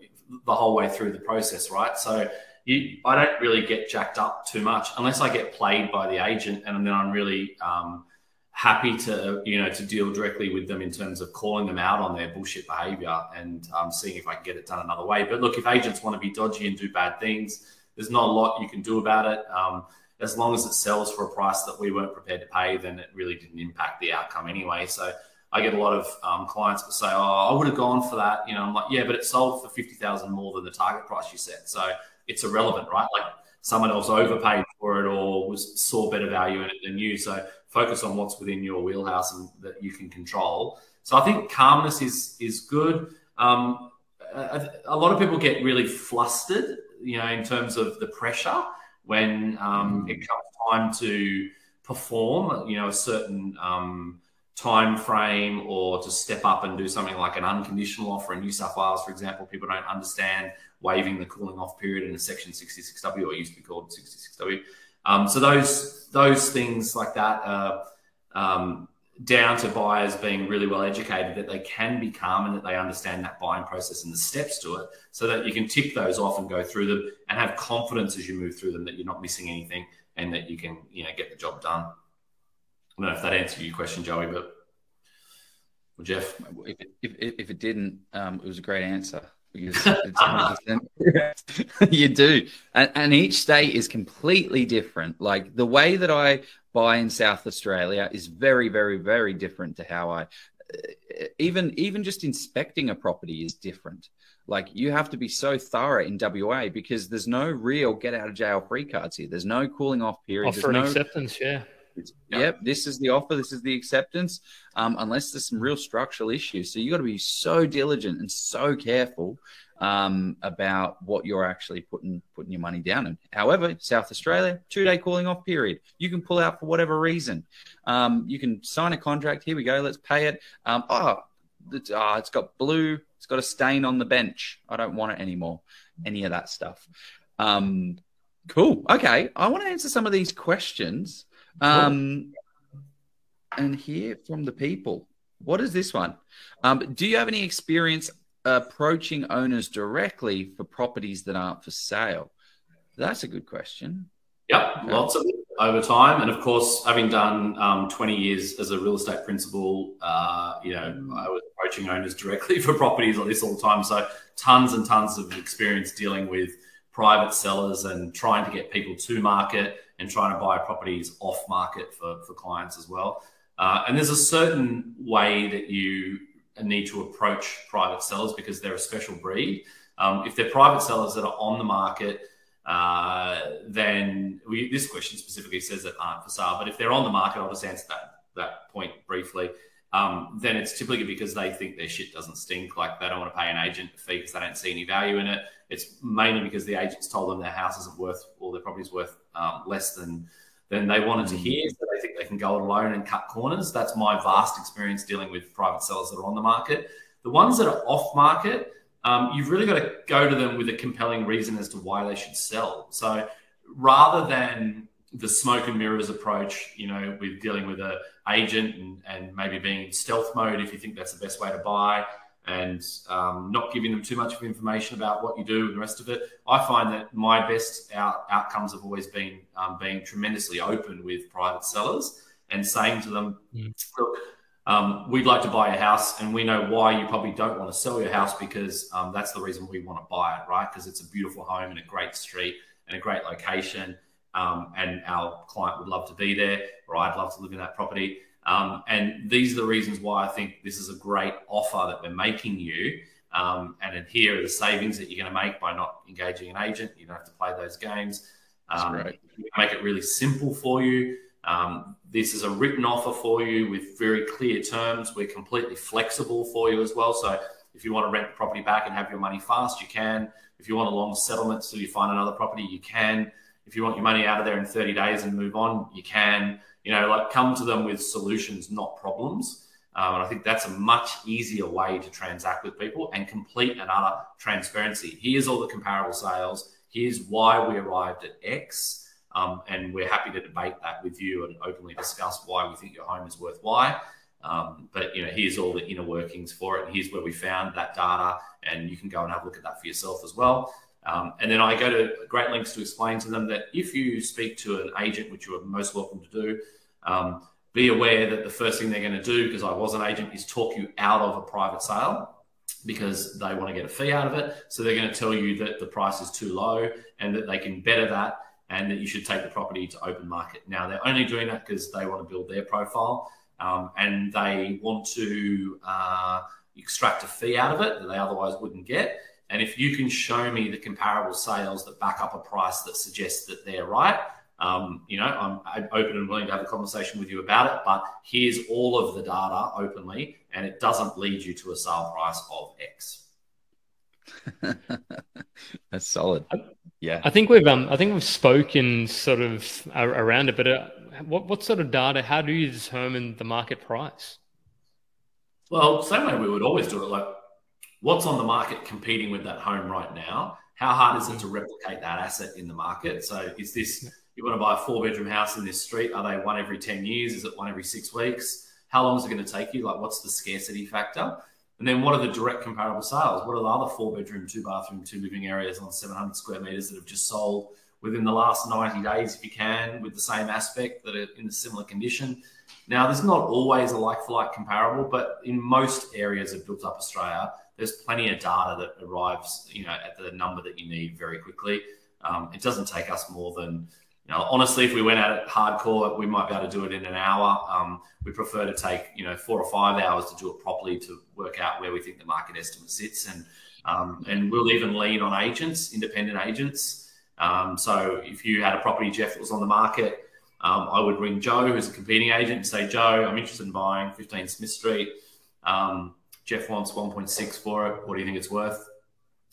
the whole way through the process, right? So you, I don't really get jacked up too much unless I get played by the agent, and then I'm really um, happy to you know to deal directly with them in terms of calling them out on their bullshit behavior and um, seeing if I can get it done another way. But look, if agents want to be dodgy and do bad things, there's not a lot you can do about it. Um, as long as it sells for a price that we weren't prepared to pay, then it really didn't impact the outcome anyway. So I get a lot of um, clients that say, "Oh, I would have gone for that." You know, I'm like, "Yeah, but it sold for fifty thousand more than the target price you set, so it's irrelevant, right?" Like someone else overpaid for it or was saw better value in it than you. So focus on what's within your wheelhouse and that you can control. So I think calmness is is good. Um, a, a, lot of people get really flustered, you know, in terms of the pressure when um, it comes time to perform, you know, a certain um, time frame or to step up and do something like an unconditional offer in New South Wales, for example, people don't understand waiving the cooling off period in a Section 66W, or used to be called 66W. Um, so those those things like that are um, down to buyers being really well educated that they can be calm and that they understand that buying process and the steps to it, so that you can tick those off and go through them and have confidence as you move through them that you're not missing anything and that you can you know get the job done. I don't know if that answered your question, Joey, but well, Jeff, if it, if, if it didn't, um, it was a great answer. because [laughs] it's [laughs] you do, and, and each state is completely different. Like the way that I buy in South Australia is very, very, very different to how I even even just inspecting a property is different. Like you have to be so thorough in WA because there's no real get out of jail free cards here. There's no cooling off period. Offer no, acceptance, yeah. Yep, this is the offer. This is the acceptance. Um, unless there's some real structural issues, so you got to be so diligent and so careful um, about what you're actually putting putting your money down in. However, South Australia, two day cooling off period. You can pull out for whatever reason. Um, you can sign a contract. Here we go. Let's pay it. Um, oh, it's, oh, it's got blue. It's got a stain on the bench. I don't want it anymore. Any of that stuff. Um, cool. Okay, I want to answer some of these questions. Um, and hear from the people. What is this one? Um, do you have any experience approaching owners directly for properties that aren't for sale? That's a good question. Yep, okay. lots of it over time, and of course, having done um, 20 years as a real estate principal, uh, you know, I was approaching owners directly [laughs] for properties like this all the time. So, tons and tons of experience dealing with private sellers and trying to get people to market and trying to buy properties off market for, for clients as well. Uh, and there's a certain way that you need to approach private sellers because they're a special breed. Um, if they're private sellers that are on the market, uh, then we, this question specifically says that aren't for sale. But if they're on the market, I'll just answer that that point briefly. Um, then it's typically because they think their shit doesn't stink, like they don't want to pay an agent a fee because they don't see any value in it. It's mainly because the agents told them their house isn't worth, or their property is worth um, less than than they wanted to hear. So they think they can go it alone and cut corners. That's my vast experience dealing with private sellers that are on the market. The ones that are off market, um, you've really got to go to them with a compelling reason as to why they should sell. So rather than the smoke and mirrors approach, you know, with dealing with an agent and, and maybe being in stealth mode if you think that's the best way to buy, and um, not giving them too much of information about what you do and the rest of it. I find that my best out- outcomes have always been um, being tremendously open with private sellers and saying to them, mm. look, um, we'd like to buy a house and we know why you probably don't want to sell your house because um, that's the reason we want to buy it, right? Because it's a beautiful home in a great street and a great location. Um, and our client would love to be there, or I'd love to live in that property. Um, and these are the reasons why I think this is a great offer that we're making you. Um, and here are the savings that you're going to make by not engaging an agent. You don't have to play those games. Um. Make it really simple for you. Um, this is a written offer for you with very clear terms. We're completely flexible for you as well. So if you want to rent the property back and have your money fast, you can. If you want a long settlement so you find another property, you can. If you want your money out of there in 30 days and move on, you can you know, like come to them with solutions, not problems. Um, and I think that's a much easier way to transact with people and complete and utter transparency. Here's all the comparable sales. Here's why we arrived at X. Um, and we're happy to debate that with you and openly discuss why we think your home is worth why. Um, but you know, here's all the inner workings for it. And here's where we found that data, and you can go and have a look at that for yourself as well. Um, and then I go to great lengths to explain to them that if you speak to an agent, which you are most welcome to do, um, be aware that the first thing they're going to do, because I was an agent, is talk you out of a private sale because they want to get a fee out of it. So they're going to tell you that the price is too low and that they can better that and that you should take the property to open market. Now, they're only doing that because they want to build their profile um, and they want to uh, extract a fee out of it that they otherwise wouldn't get. And if you can show me the comparable sales that back up a price that suggests that they're right, um, you know, I'm open and willing to have a conversation with you about it, but here's all of the data openly, and it doesn't lead you to a sale price of X. [laughs] That's solid. Yeah, I think we've um, I think we've spoken sort of around it, but uh, what what sort of data? How do you determine the market price? Well, same way we would always do it. Like, what's on the market competing with that home right now? How hard is it to mm-hmm. replicate that asset in the market? So, is this you want to buy a four bedroom house in this street? Are they one every 10 years? Is it one every six weeks? How long is it going to take you? Like, what's the scarcity factor? And then what are the direct comparable sales? What are the other four bedroom, two bathroom, two living areas on 700 square meters that have just sold within the last 90 days, if you can, with the same aspect that are in a similar condition? Now, there's not always a like for like comparable, but in most areas of built up Australia, there's plenty of data that arrives, you know, at the number that you need very quickly. Um, it doesn't take us more than, you know, honestly, if we went at it hardcore, we might be able to do it in an hour. Um, we prefer to take, you know, four or five hours to do it properly to work out where we think the market estimate sits. And, um, and we'll even lean on agents, independent agents. Um, so if you had a property, Jeff, that was on the market, um, I would ring Joe, who's a competing agent, and say, Joe, I'm interested in buying 15 Smith Street. Um, Jeff wants 1.6 for it. What do you think it's worth?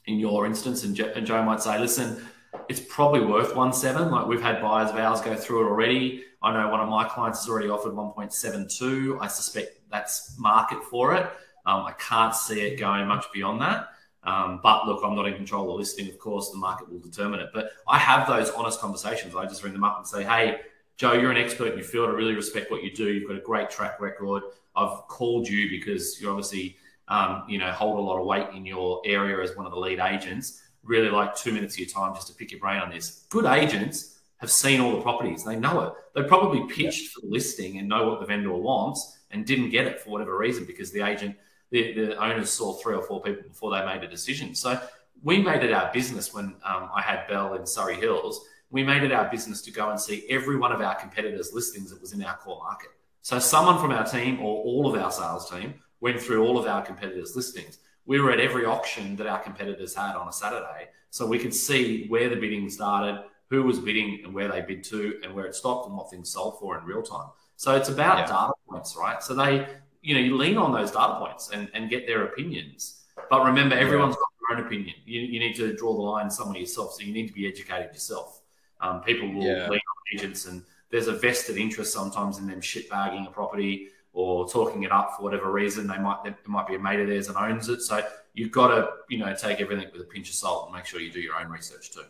In your instance, and, and Joe might say, listen, it's probably worth 1.7. Like we've had buyers of ours go through it already. I know one of my clients has already offered 1.72. I suspect that's market for it. Um, I can't see it going much beyond that. Um, but look, I'm not in control of the listing. Of course, the market will determine it. But I have those honest conversations. I just ring them up and say, hey, Joe, you're an expert in your field. I really respect what you do. You've got a great track record. I've called you because you're obviously, um, you know, hold a lot of weight in your area as one of the lead agents. Really like two minutes of your time just to pick your brain on this. Good agents have seen all the properties. They know it. They probably pitched yeah. for the listing and know what the vendor wants and didn't get it for whatever reason because the agent, the, the owners saw three or four people before they made a decision. So we made it our business when um, I had Belle in Surrey Hills. We made it our business to go and see every one of our competitors' listings that was in our core market. So someone from our team or all of our sales team went through all of our competitors' listings. We were at every auction that our competitors had on a Saturday, so we could see where the bidding started, who was bidding, and where they bid to, and where it stopped, and what things sold for in real time. So it's about yeah. data points, right? So they, you know, you lean on those data points and, and get their opinions. But remember, everyone's got their own opinion. You, you need to draw the line somewhere yourself. So you need to be educated yourself. Um, people will yeah. lean on agents and there's a vested interest sometimes in them shitbagging a property or talking it up for whatever reason. They might there might be a mate of theirs that owns it. So you've got to you know take everything with a pinch of salt and make sure you do your own research too.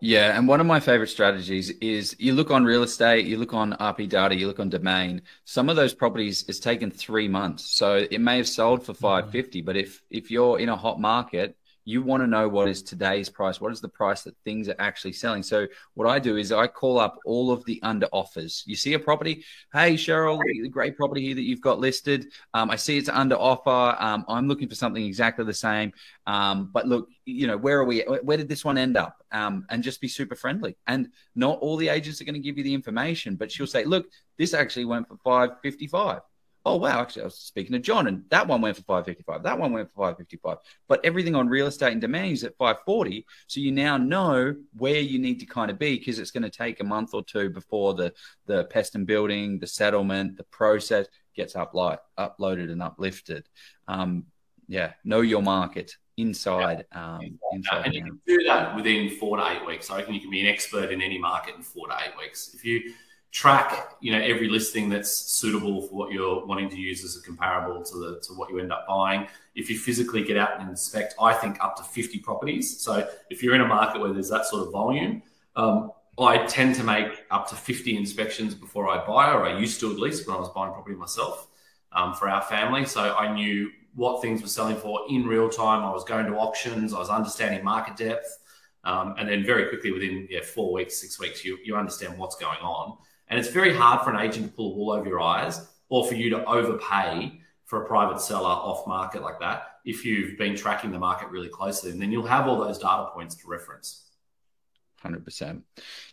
Yeah, and one of my favorite strategies is you look on real estate, you look on RP data, you look on domain. Some of those properties it's taken three months, so it may have sold for mm-hmm. five fifty. But if if you're in a hot market you want to know what is today's price what is the price that things are actually selling. So what i do is i call up all of the under offers. You see a property? Hey cheryl great property here that you've got listed. Um, i see it's under offer. Um, i'm looking for something exactly the same. Um, but look you know where are we where did this one end up? Um, and just be super friendly. And not all the agents are going to give you the information but she'll say look this actually went for 555 oh wow, actually I was speaking to John and that one went for 555. That one went for 555. But everything on real estate and domain is at 540. So you now know where you need to kind of be because it's going to take a month or two before the the pest and building, the settlement, the process gets upload, uploaded and uplifted. Um, yeah, know your market inside. Yeah. Um, inside and you can do that within four to eight weeks. I reckon you can be an expert in any market in four to eight weeks. If you track you know every listing that's suitable for what you're wanting to use as a comparable to the to what you end up buying. If you physically get out and inspect i think up to 50 properties. So if you're in a market where there's that sort of volume um, i tend to make up to 50 inspections before i buy or i used to at least when i was buying property myself um, for our family. So i knew what things were selling for in real time. I was going to auctions. I was understanding market depth. Um, and then very quickly within yeah, four weeks six weeks you, you understand what's going on and it's very hard for an agent to pull a wool over your eyes or for you to overpay for a private seller off market like that if you've been tracking the market really closely. And then you'll have all those data points to reference. 100%.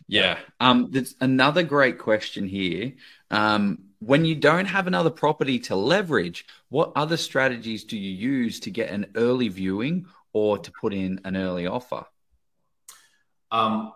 Yeah. Um, there's another great question here. Um, when you don't have another property to leverage, what other strategies do you use to get an early viewing or to put in an early offer? Um,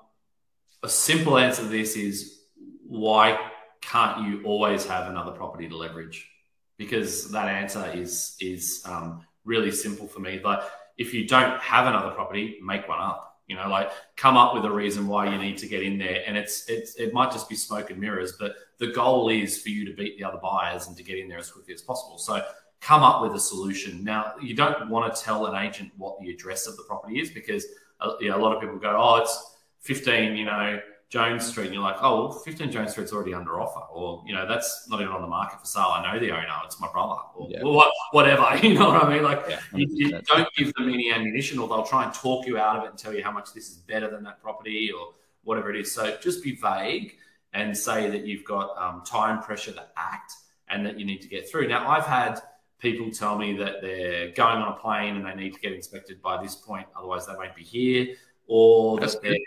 a simple answer to this is why can't you always have another property to leverage? Because that answer is is um, really simple for me. But if you don't have another property, make one up. You know, like come up with a reason why you need to get in there, and it's it's it might just be smoke and mirrors, but the goal is for you to beat the other buyers and to get in there as quickly as possible. So come up with a solution. Now, you don't want to tell an agent what the address of the property is because uh, you know, a lot of people go, "Oh, it's 15, you know, Jones Street, and you're like, oh, well, 15 Jones Street's already under offer, or you know, that's not even on the market for sale. I know the owner; it's my brother, or, yeah. or whatever. [laughs] You know what I mean? Like, yeah, you, you don't give them any ammunition, or they'll try and talk you out of it and tell you how much this is better than that property, or whatever it is. So just be vague and say that you've got um, time pressure to act and that you need to get through. Now, I've had people tell me that they're going on a plane and they need to get inspected by this point, otherwise they won't be here, or That's that their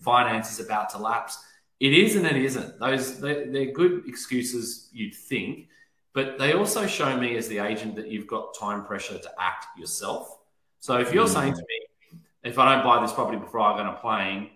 finance is about to lapse. It is and it isn't. Those they're, they're good excuses, you'd think, but they also show me as the agent that you've got time pressure to act yourself. So if you're mm. saying to me, if I don't buy this property before I go on a plane,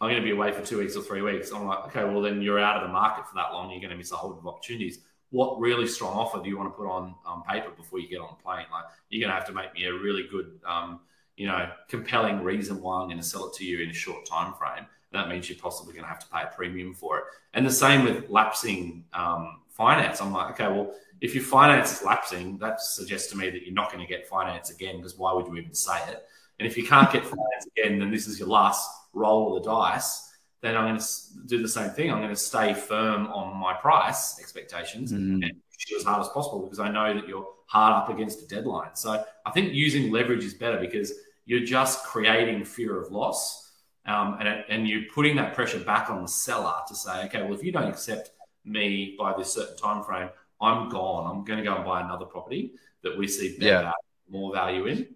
I'm going to be away for two weeks or three weeks. I'm like, okay, well then you're out of the market for that long. You're going to miss a whole lot of opportunities. What really strong offer do you want to put on um, paper before you get on the plane? Like you're going to have to make me a really good, um, you know, compelling reason why I'm going to sell it to you in a short time frame. That means you're possibly going to have to pay a premium for it. And the same with lapsing um, finance. I'm like, okay, well, if your finance is lapsing, that suggests to me that you're not going to get finance again because why would you even say it? And if you can't get finance again, then this is your last roll of the dice. Then I'm going to do the same thing. I'm going to stay firm on my price expectations mm. and push as hard as possible because I know that you're hard up against a deadline. So I think using leverage is better because you're just creating fear of loss. Um, and, and you're putting that pressure back on the seller to say, okay, well, if you don't accept me by this certain time frame, I'm gone. I'm going to go and buy another property that we see better, yeah. more value in.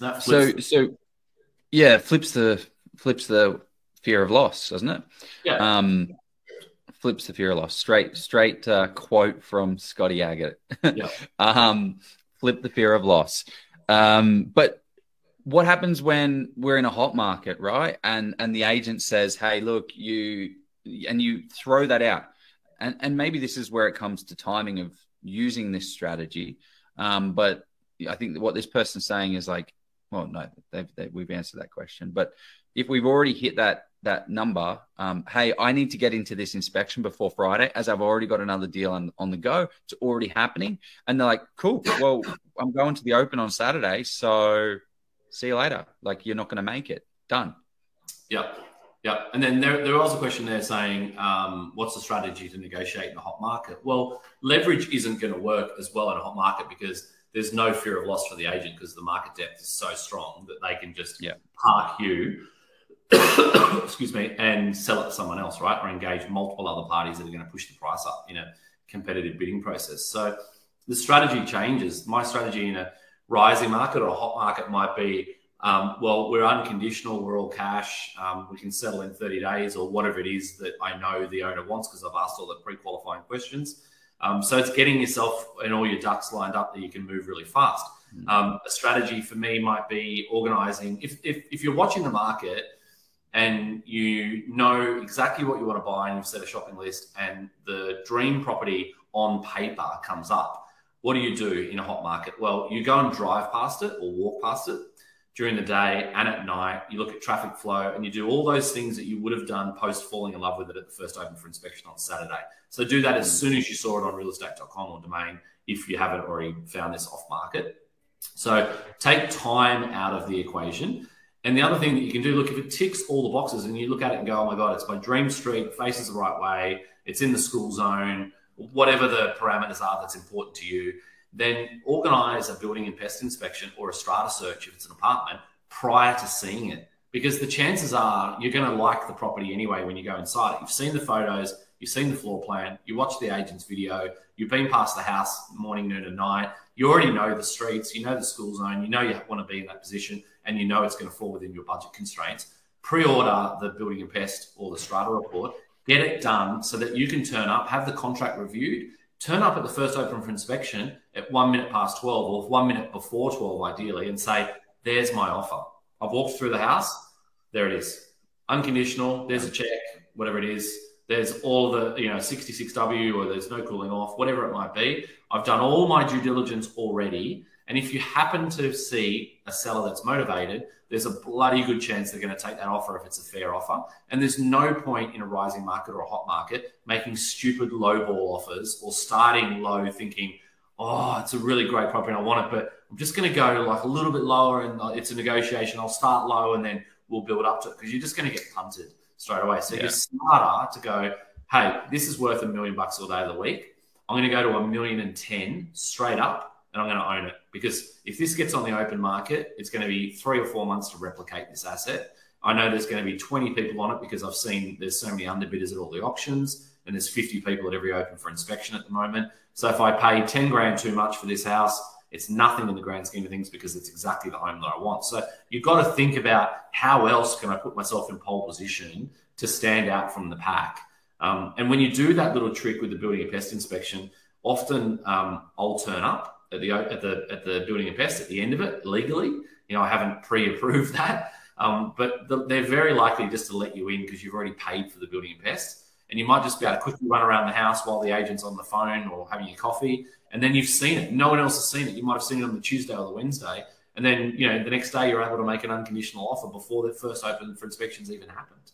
That so, so yeah, flips the flips the fear of loss, doesn't it? Yeah. Um, flips the fear of loss. Straight, straight uh, quote from Scotty Aggett. yeah. [laughs] um, flip the fear of loss. Um, but what happens when we're in a hot market, right? And and the agent says, "Hey, look, you," and you throw that out and and maybe this is where it comes to timing of using this strategy. Um, but I think what this person's saying is like, well, no, they've, they've, we've answered that question. But if we've already hit that that number, um, hey, I need to get into this inspection before Friday, as I've already got another deal on, on the go. It's already happening, and they're like, cool. Well, I'm going to the Open on Saturday, so see you later. Like you're not going to make it. Done. Yep. Yeah, and then there, there was a question there saying, um, what's the strategy to negotiate in a hot market? Well, leverage isn't going to work as well in a hot market because there's no fear of loss for the agent because the market depth is so strong that they can just yeah. park you, [coughs] excuse me, and sell it to someone else, right? Or engage multiple other parties that are going to push the price up in a competitive bidding process. So the strategy changes. My strategy in a rising market or a hot market might be um, well, we're unconditional, we're all cash, um, we can settle in 30 days or whatever it is that I know the owner wants because I've asked all the pre qualifying questions. Um, so it's getting yourself and all your ducks lined up that you can move really fast. Mm. Um, a strategy for me might be organizing, if, if, if you're watching the market and you know exactly what you want to buy and you've set a shopping list and the dream property on paper comes up, what do you do in a hot market? Well, you go and drive past it or walk past it during the day and at night. You look at traffic flow and you do all those things that you would have done post falling in love with it at the first open for inspection on Saturday. So do that as mm. soon as you saw it on realestate.com or domain if you haven't already found this off market. So take time out of the equation. And the other thing that you can do, look, if it ticks all the boxes and you look at it and go, oh my God, it's my dream street, faces the right way, it's in the school zone, whatever the parameters are that's important to you, then organize a building and pest inspection or a strata search if it's an apartment prior to seeing it. Because the chances are you're going to like the property anyway when you go inside it. You've seen the photos, you've seen the floor plan, you watched the agent's video, you've been past the house morning, noon, and night. You already know the streets, you know the school zone, you know you want to be in that position, and you know it's going to fall within your budget constraints. Pre order the building and pest or the strata report, get it done so that you can turn up, have the contract reviewed, turn up at the first open for inspection at one minute past 12 or one minute before 12, ideally, and say, There's my offer. I've walked through the house. There it is. Unconditional. There's a check, whatever it is. There's all the, you know, 66W or there's no cooling off, whatever it might be. I've done all my due diligence already. And if you happen to see a seller that's motivated, there's a bloody good chance they're going to take that offer if it's a fair offer. And there's no point in a rising market or a hot market making stupid lowball offers or starting low thinking, oh, it's a really great property and I want it, but I'm just going to go like a little bit lower and uh, it's a negotiation. I'll start low and then we'll build up to it because you're just going to get punted straight away. So yeah. you're smarter to go, hey, this is worth a million bucks all day of the week. I'm going to go to a million and ten straight up and I'm going to own it because if this gets on the open market, it's going to be three or four months to replicate this asset. I know there's going to be 20 people on it because I've seen there's so many underbidders at all the auctions and there's 50 people at every open for inspection at the moment. So if I pay 10 grand too much for this house, It's nothing in the grand scheme of things because it's exactly the home that I want. So you've got to think about how else can I put myself in pole position to stand out from the pack. Um, and when you do that little trick with the building and pest inspection, often um, I'll turn up at the at the at the building and pest at the end of it legally. You know, I haven't pre-approved [laughs] that, um, but the, they're very likely just to let you in because you've already paid for the building and pest, and you might just be able to quickly run around the house while the agent's on the phone or having your coffee, and then you've seen it. No one else has seen it. You might have seen it on the Tuesday or the Wednesday, and then you know the next day you're able to make an unconditional offer before the first open for inspections even happened.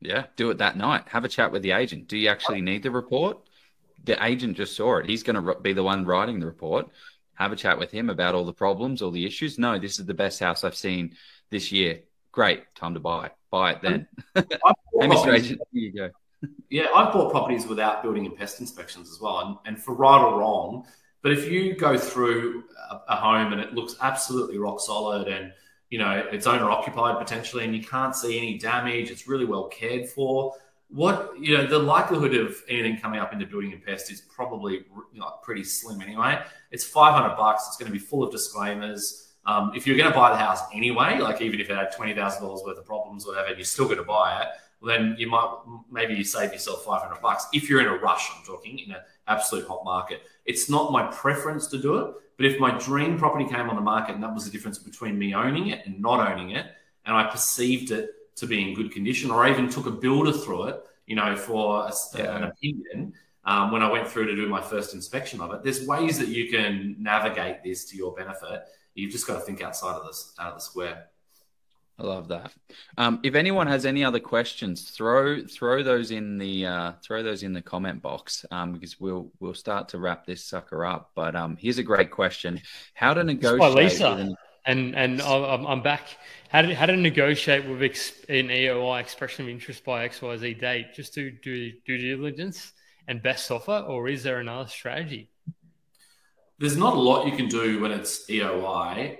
Yeah, do it that night. Have a chat with the agent. Do you actually need the report? The agent just saw it. He's going to be the one writing the report. Have a chat with him about all the problems, all the issues. No, this is the best house I've seen this year. Great, time to buy. Buy it then. hey, Mr. Agent, here you go. Yeah, I've bought properties without building and pest inspections as well. And, and for right or wrong, but if you go through a, a home and it looks absolutely rock solid and you know, it's owner occupied potentially, and you can't see any damage. It's really well cared for. What you know, the likelihood of anything coming up into building and pest is probably you know, pretty slim anyway. It's five hundred bucks. It's going to be full of disclaimers. Um, if you're going to buy the house anyway, like even if it had twenty thousand dollars worth of problems or whatever, you're still going to buy it. Then you might maybe you save yourself five hundred bucks if you're in a rush. I'm talking in an absolute hot market. It's not my preference to do it, but if my dream property came on the market and that was the difference between me owning it and not owning it, and I perceived it to be in good condition, or I even took a builder through it, you know, for a, yeah. an opinion um, when I went through to do my first inspection of it, there's ways that you can navigate this to your benefit. You've just got to think outside of this out of the square. I love that. Um, if anyone has any other questions, throw throw those in the uh, throw those in the comment box um, because we'll we'll start to wrap this sucker up. But um, here's a great question: How to negotiate? Lisa, an... and and I'm, I'm back. How to how to negotiate with ex- an EOI expression of interest by X Y Z date? Just to do due diligence and best offer, or is there another strategy? There's not a lot you can do when it's EOI.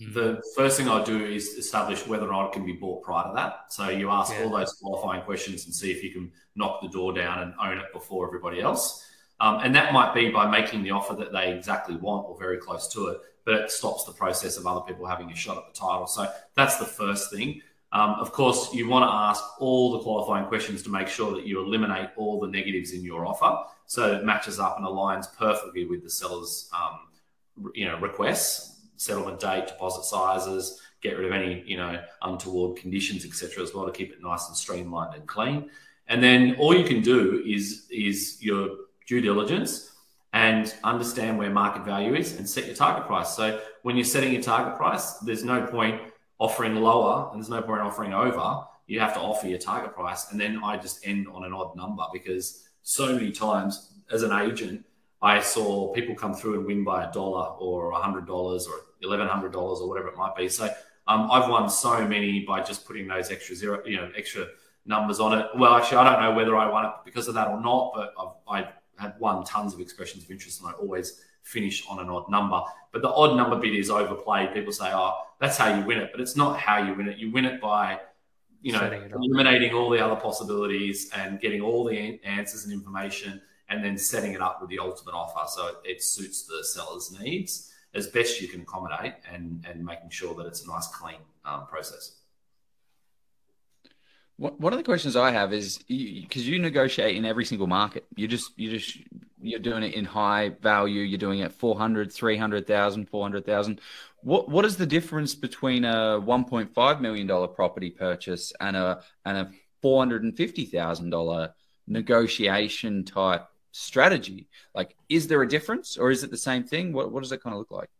Mm-hmm. The first thing I do is establish whether or not it can be bought prior to that. So you ask yeah. all those qualifying questions and see if you can knock the door down and own it before everybody else. Um, and that might be by making the offer that they exactly want or very close to it, but it stops the process of other people having a shot at the title. So that's the first thing. Um, of course, you want to ask all the qualifying questions to make sure that you eliminate all the negatives in your offer, so it matches up and aligns perfectly with the seller's, um, you know, requests settlement date, deposit sizes, get rid of any you know untoward conditions, etc. as well to keep it nice and streamlined and clean. And then all you can do is is your due diligence and understand where market value is and set your target price. So when you're setting your target price, there's no point offering lower and there's no point offering over. You have to offer your target price. And then I just end on an odd number because so many times as an agent, I saw people come through and win by a dollar or a hundred dollars or eleven hundred dollars or whatever it might be. So um, I've won so many by just putting those extra zero, you know, extra numbers on it. Well, actually, I don't know whether I won it because of that or not, but I've, I had won tons of expressions of interest, and I always finish on an odd number. But the odd number bit is overplayed. People say, "Oh, that's how you win it," but it's not how you win it. You win it by you know, eliminating all the other possibilities and getting all the answers and information, and then setting it up with the ultimate offer so it, it suits the seller's needs as best you can accommodate and, and making sure that it's a nice, clean um, process. One of the questions I have is because you, you, negotiate in every single market. You just you just you're doing it in high value. You're doing it 400, 300,000, 400,000. What what is the difference between a 1.5 million dollar property purchase and a and a 450,000 dollar negotiation type strategy? Like, is there a difference or is it the same thing? What, what does it kind of look like?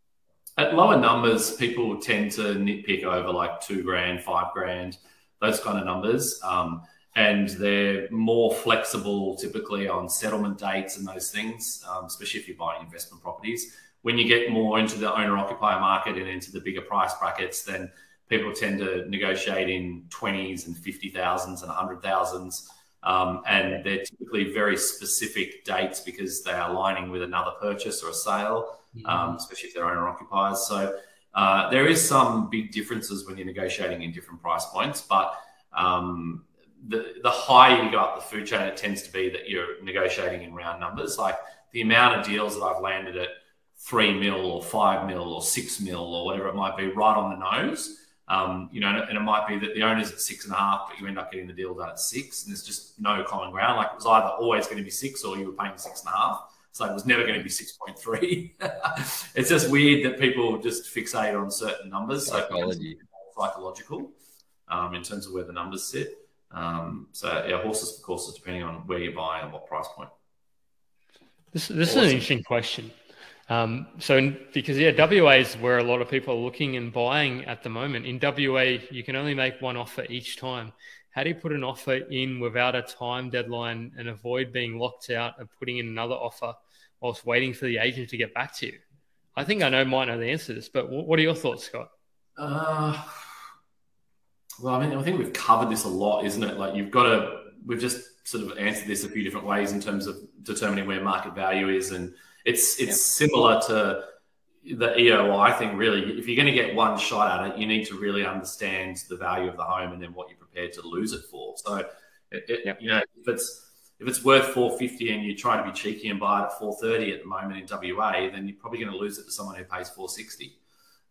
At lower numbers, people tend to nitpick over like two grand, five grand, those kind of numbers. Um, and they're more flexible typically on settlement dates and those things, um, especially if you're buying investment properties. When you get more into the owner occupier market and into the bigger price brackets, then people tend to negotiate in 20s and 50,000s and 100,000s. Um, and they're typically very specific dates because they are aligning with another purchase or a sale, mm-hmm. um, especially if they're owner occupiers. So uh, there is some big differences when you're negotiating in different price points, but um, the, the higher you go up the food chain, it tends to be that you're negotiating in round numbers. Like the amount of deals that I've landed at three mil or five mil or six mil or whatever it might be right on the nose. Um, you know, and it might be that the owner's at six and a half, but you end up getting the deal done at six, and there's just no common ground. Like it was either always going to be six or you were paying six and a half. So it was never going to be 6.3. [laughs] it's just weird that people just fixate on certain numbers. Psychology. So psychological um, in terms of where the numbers sit. Um, so yeah, horses for courses, depending on where you buy and what price point. This, this awesome. is an interesting question. Um, so, in, because yeah, WA is where a lot of people are looking and buying at the moment. In WA, you can only make one offer each time. How do you put an offer in without a time deadline and avoid being locked out of putting in another offer whilst waiting for the agent to get back to you? I think I know might know the answer to this, but what are your thoughts, Scott? Uh, well, I mean, I think we've covered this a lot, isn't it? Like you've got to, we've just sort of answered this a few different ways in terms of determining where market value is, and it's it's similar to the EOI thing. Really, if you're going to get one shot at it, you need to really understand the value of the home and then what you're prepared to lose it for. So, it, it, you know, if it's if it's worth 450 and you try to be cheeky and buy it at 430 at the moment in WA, then you're probably going to lose it to someone who pays 460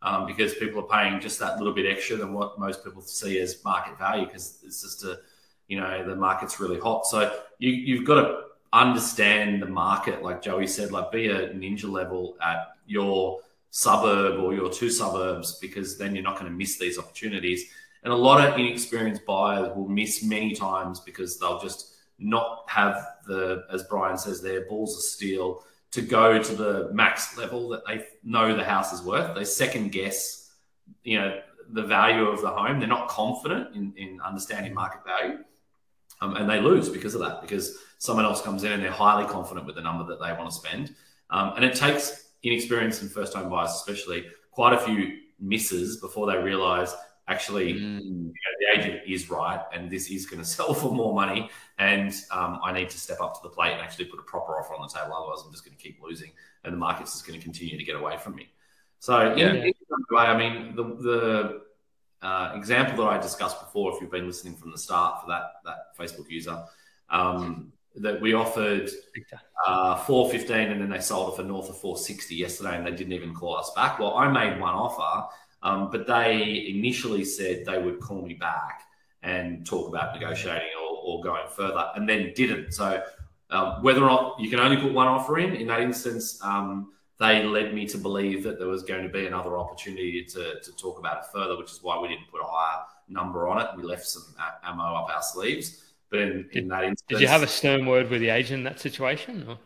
um, because people are paying just that little bit extra than what most people see as market value because it's just a, you know, the market's really hot. So you, you've got to understand the market, like Joey said, like be a ninja level at your suburb or your two suburbs because then you're not going to miss these opportunities. And a lot of inexperienced buyers will miss many times because they'll just not have the, as Brian says, their balls of steel to go to the max level that they know the house is worth. They second guess, you know, the value of the home. They're not confident in, in understanding market value. Um, and they lose because of that, because someone else comes in and they're highly confident with the number that they want to spend. Um, and it takes inexperienced and first home buyers, especially, quite a few misses before they realize actually mm. you know, the agent is right and this is going [laughs] to sell for more money and um, i need to step up to the plate and actually put a proper offer on the table otherwise i'm just going to keep losing and the market's just going to continue to get away from me so yeah, way, i mean the, the uh, example that i discussed before if you've been listening from the start for that that facebook user um, that we offered uh, 415 and then they sold it for north of 460 yesterday and they didn't even call us back well i made one offer um, but they initially said they would call me back and talk about negotiating or, or going further, and then didn't. So um, whether or not you can only put one offer in, in that instance, um, they led me to believe that there was going to be another opportunity to, to talk about it further, which is why we didn't put a higher number on it. We left some uh, ammo up our sleeves. But in, in that instance, did you have a stern word with the agent in that situation? Or?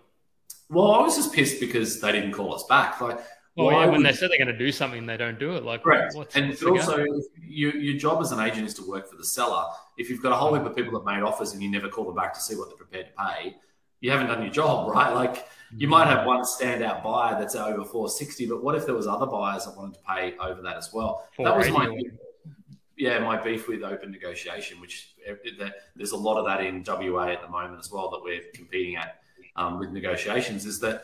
Well, I was just pissed because they didn't call us back. Like well, yeah, when they said they're going to do something, they don't do it. Like, correct. What's, and what's also, you, your job as an agent is to work for the seller. If you've got a whole heap of people that made offers and you never call them back to see what they're prepared to pay, you haven't done your job, right? Like, you might have one standout buyer that's over 460, but what if there was other buyers that wanted to pay over that as well? That was my yeah, my beef with open negotiation, which eh, there's a lot of that in WA at the moment as well that we're competing at um, with negotiations. Is that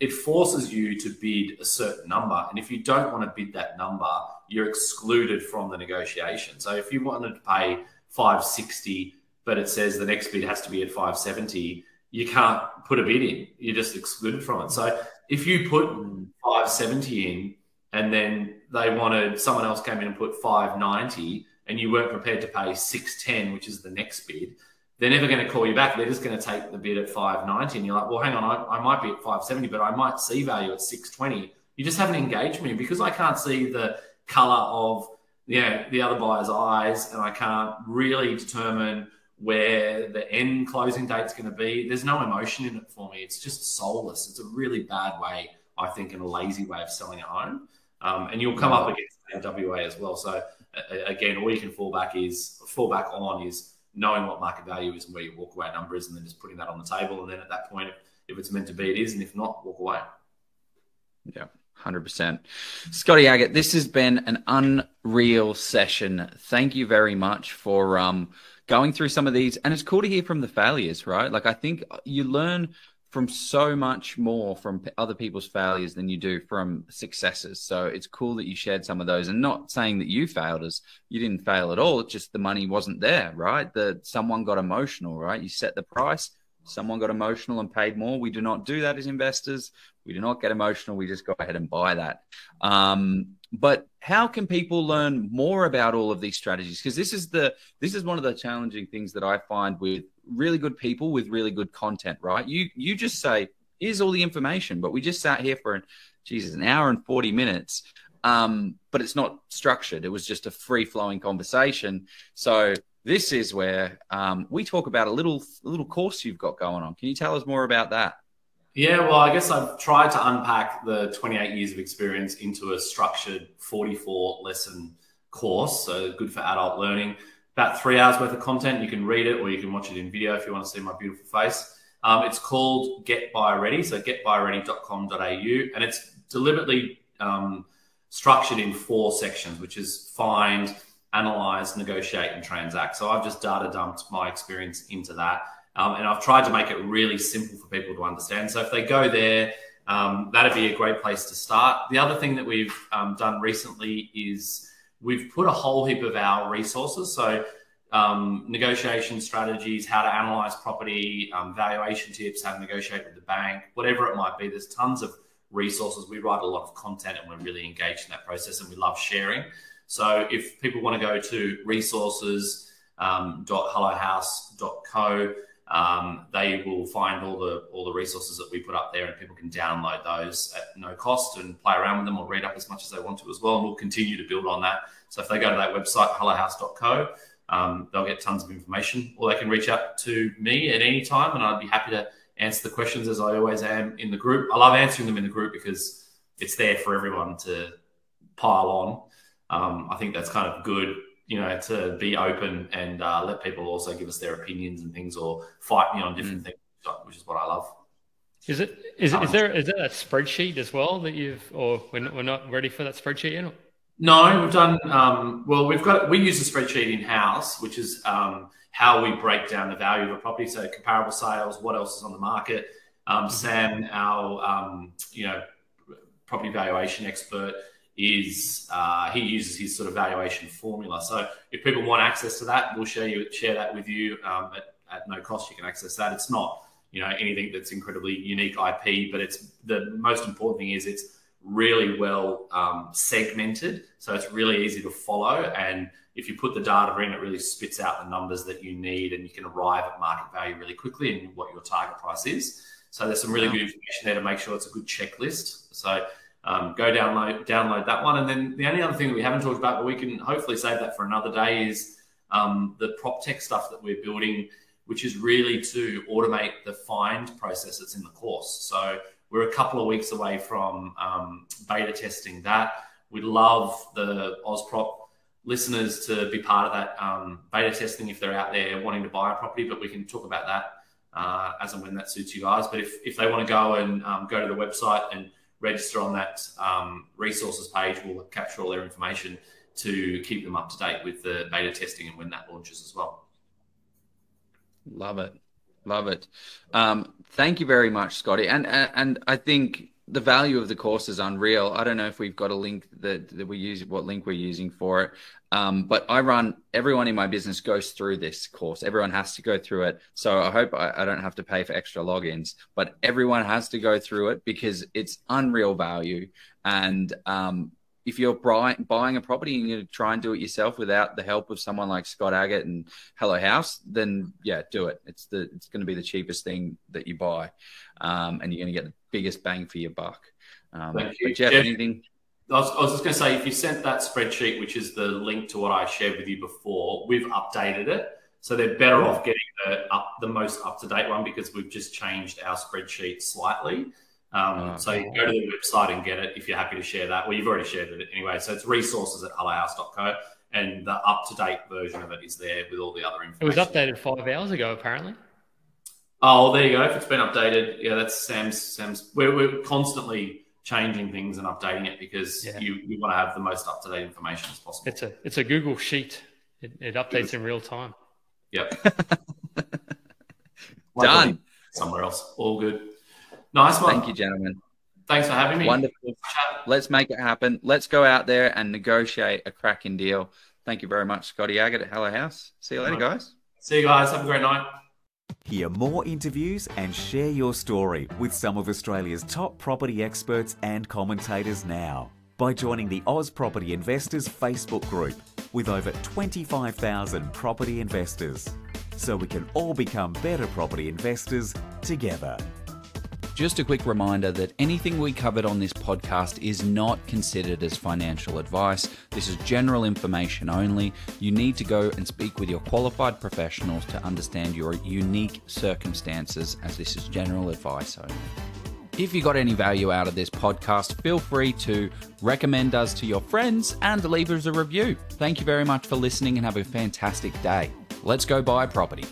it forces you to bid a certain number. And if you don't want to bid that number, you're excluded from the negotiation. So if you wanted to pay 560, but it says the next bid has to be at 570, you can't put a bid in. You're just excluded from it. So if you put hmm. 570 in and then they wanted someone else came in and put 590 and you weren't prepared to pay 610, which is the next bid, they're never going to call you back. They're just going to take the bid at 590. And you're like, well, hang on, I, I might be at 570, but I might see value at 620. You just haven't engaged me because I can't see the color of you know, the other buyer's eyes and I can't really determine where the end closing date's going to be. There's no emotion in it for me. It's just soulless. It's a really bad way, I think, and a lazy way of selling a home. Um, and you'll come up against WA as well. So again, all you can fall back is fall back on is knowing what market value is and where your walkaway number is, and then just putting that on the table. And then at that point, if it's meant to be, it is, and if not, walk away. Yeah. 100%. Scotty Aggett, this has been an unreal session. Thank you very much for um, going through some of these. And it's cool to hear from the failures, right? Like, I think you learn from so much more from other people's failures than you do from successes. So it's cool that you shared some of those and not saying that you failed as you didn't fail at all. It's just the money wasn't there, right? That someone got emotional, right? You set the price, someone got emotional and paid more. We do not do that as investors. We do not get emotional. We just go ahead and buy that. Um, but how can people learn more about all of these strategies? Because this is the this is one of the challenging things that I find with really good people with really good content. Right? You you just say here's all the information, but we just sat here for Jesus an hour and forty minutes. Um, but it's not structured. It was just a free flowing conversation. So this is where um, we talk about a little little course you've got going on. Can you tell us more about that? Yeah, well, I guess I've tried to unpack the 28 years of experience into a structured 44 lesson course. So good for adult learning. About three hours worth of content. You can read it or you can watch it in video if you want to see my beautiful face. Um, it's called Get Buyer Ready. So getbuyerready.com.au. And it's deliberately um, structured in four sections, which is find, analyze, negotiate, and transact. So I've just data dumped my experience into that. Um, and I've tried to make it really simple for people to understand. So if they go there, um, that'd be a great place to start. The other thing that we've um, done recently is we've put a whole heap of our resources. So um, negotiation strategies, how to analyze property, um, valuation tips, how to negotiate with the bank, whatever it might be. There's tons of resources. We write a lot of content and we're really engaged in that process and we love sharing. So if people want to go to resources.hellohaus.co, um, they will find all the all the resources that we put up there, and people can download those at no cost and play around with them or read up as much as they want to as well. And we'll continue to build on that. So if they go to that website, hellohaus.co, um, they'll get tons of information, or they can reach out to me at any time, and I'd be happy to answer the questions as I always am in the group. I love answering them in the group because it's there for everyone to pile on. Um, I think that's kind of good you know, to be open and uh, let people also give us their opinions and things, or fight me on different mm. things, which is what I love. Is it is, um, is there is there a spreadsheet as well that you've or we're not, we're not ready for that spreadsheet yet? No, we've done um, well. We've got we use a spreadsheet in house, which is um, how we break down the value of a property. So comparable sales, what else is on the market. Um, mm-hmm. Sam, our um, you know property valuation expert, is uh, he uses his sort of valuation formula. So if people want access to that, we'll share you share that with you um, at, at no cost. You can access that. It's not you know anything that's incredibly unique IP, but it's the most important thing is it's really well um, segmented, so it's really easy to follow. And if you put the data in, it really spits out the numbers that you need, and you can arrive at market value really quickly and what your target price is. So there's some really good information there to make sure it's a good checklist. So um, go download download that one. And then the only other thing that we haven't talked about, but we can hopefully save that for another day, is um, the prop tech stuff that we're building, which is really to automate the find process that's in the course. So we're a couple of weeks away from um, beta testing that. We'd love the OzProp listeners to be part of that um, beta testing if they're out there wanting to buy a property, but we can talk about that uh, as and when that suits you guys. But if, if they want to go and um, go to the website and register on that um, resources page. We'll capture all their information to keep them up to date with the beta testing and when that launches as well. Love it, love it. Um, thank you very much, Scotty. And, and and I think the value of the course is unreal. I don't know if we've got a link that, that we use, what link we're using for it. Um, but I run, everyone in my business goes through this course. Everyone has to go through it. So I hope I, I don't have to pay for extra logins, but everyone has to go through it because it's unreal value. And um, if you're buy, buying a property and you try and do it yourself without the help of someone like Scott Aggett and Hello Haus, then yeah, do it. It's the it's going to be the cheapest thing that you buy, um, and you're going to get biggest bang for your buck. Um, Thank you, Jeff, Jeff. Anything? I was, I was just going to say, if you sent that spreadsheet, which is the link to what I shared with you before, we've updated it. So they're better off getting the, up, the most up to date one because we've just changed our spreadsheet slightly. Um, oh, so you go to the website and get it if you're happy to share that. Well, you've already shared it anyway. So it's resources at hellohaus.co and the up to date version of it is there with all the other information. It was updated five hours ago, apparently. Oh, there you go. If it's been updated, yeah, that's Sam's. Sam's. We're, we're constantly changing things and updating it because yeah. you, you want to have the most up to date information as possible. It's a it's a Google sheet. It, it updates in real time. Yep. [laughs] Done. Somewhere else. All good. Nice one. Thank you, gentlemen. Thanks for having me. Wonderful. Let's make it happen. Let's go out there and negotiate a cracking deal. Thank you very much, Scotty Aggett at Hello Haus. See you later, guys. See you guys. Have a great night. Hear more interviews and share your story with some of Australia's top property experts and commentators now by joining the Oz Property Investors Facebook group with over 25,000 property investors. So we can all become better property investors together. Just a quick reminder that anything we covered on this podcast is not considered as financial advice. This is general information only. You need to go and speak with your qualified professionals to understand your unique circumstances, as this is general advice only. If you got any value out of this podcast, feel free to recommend us to your friends and leave us a review. Thank you very much for listening and have a fantastic day. Let's go buy property.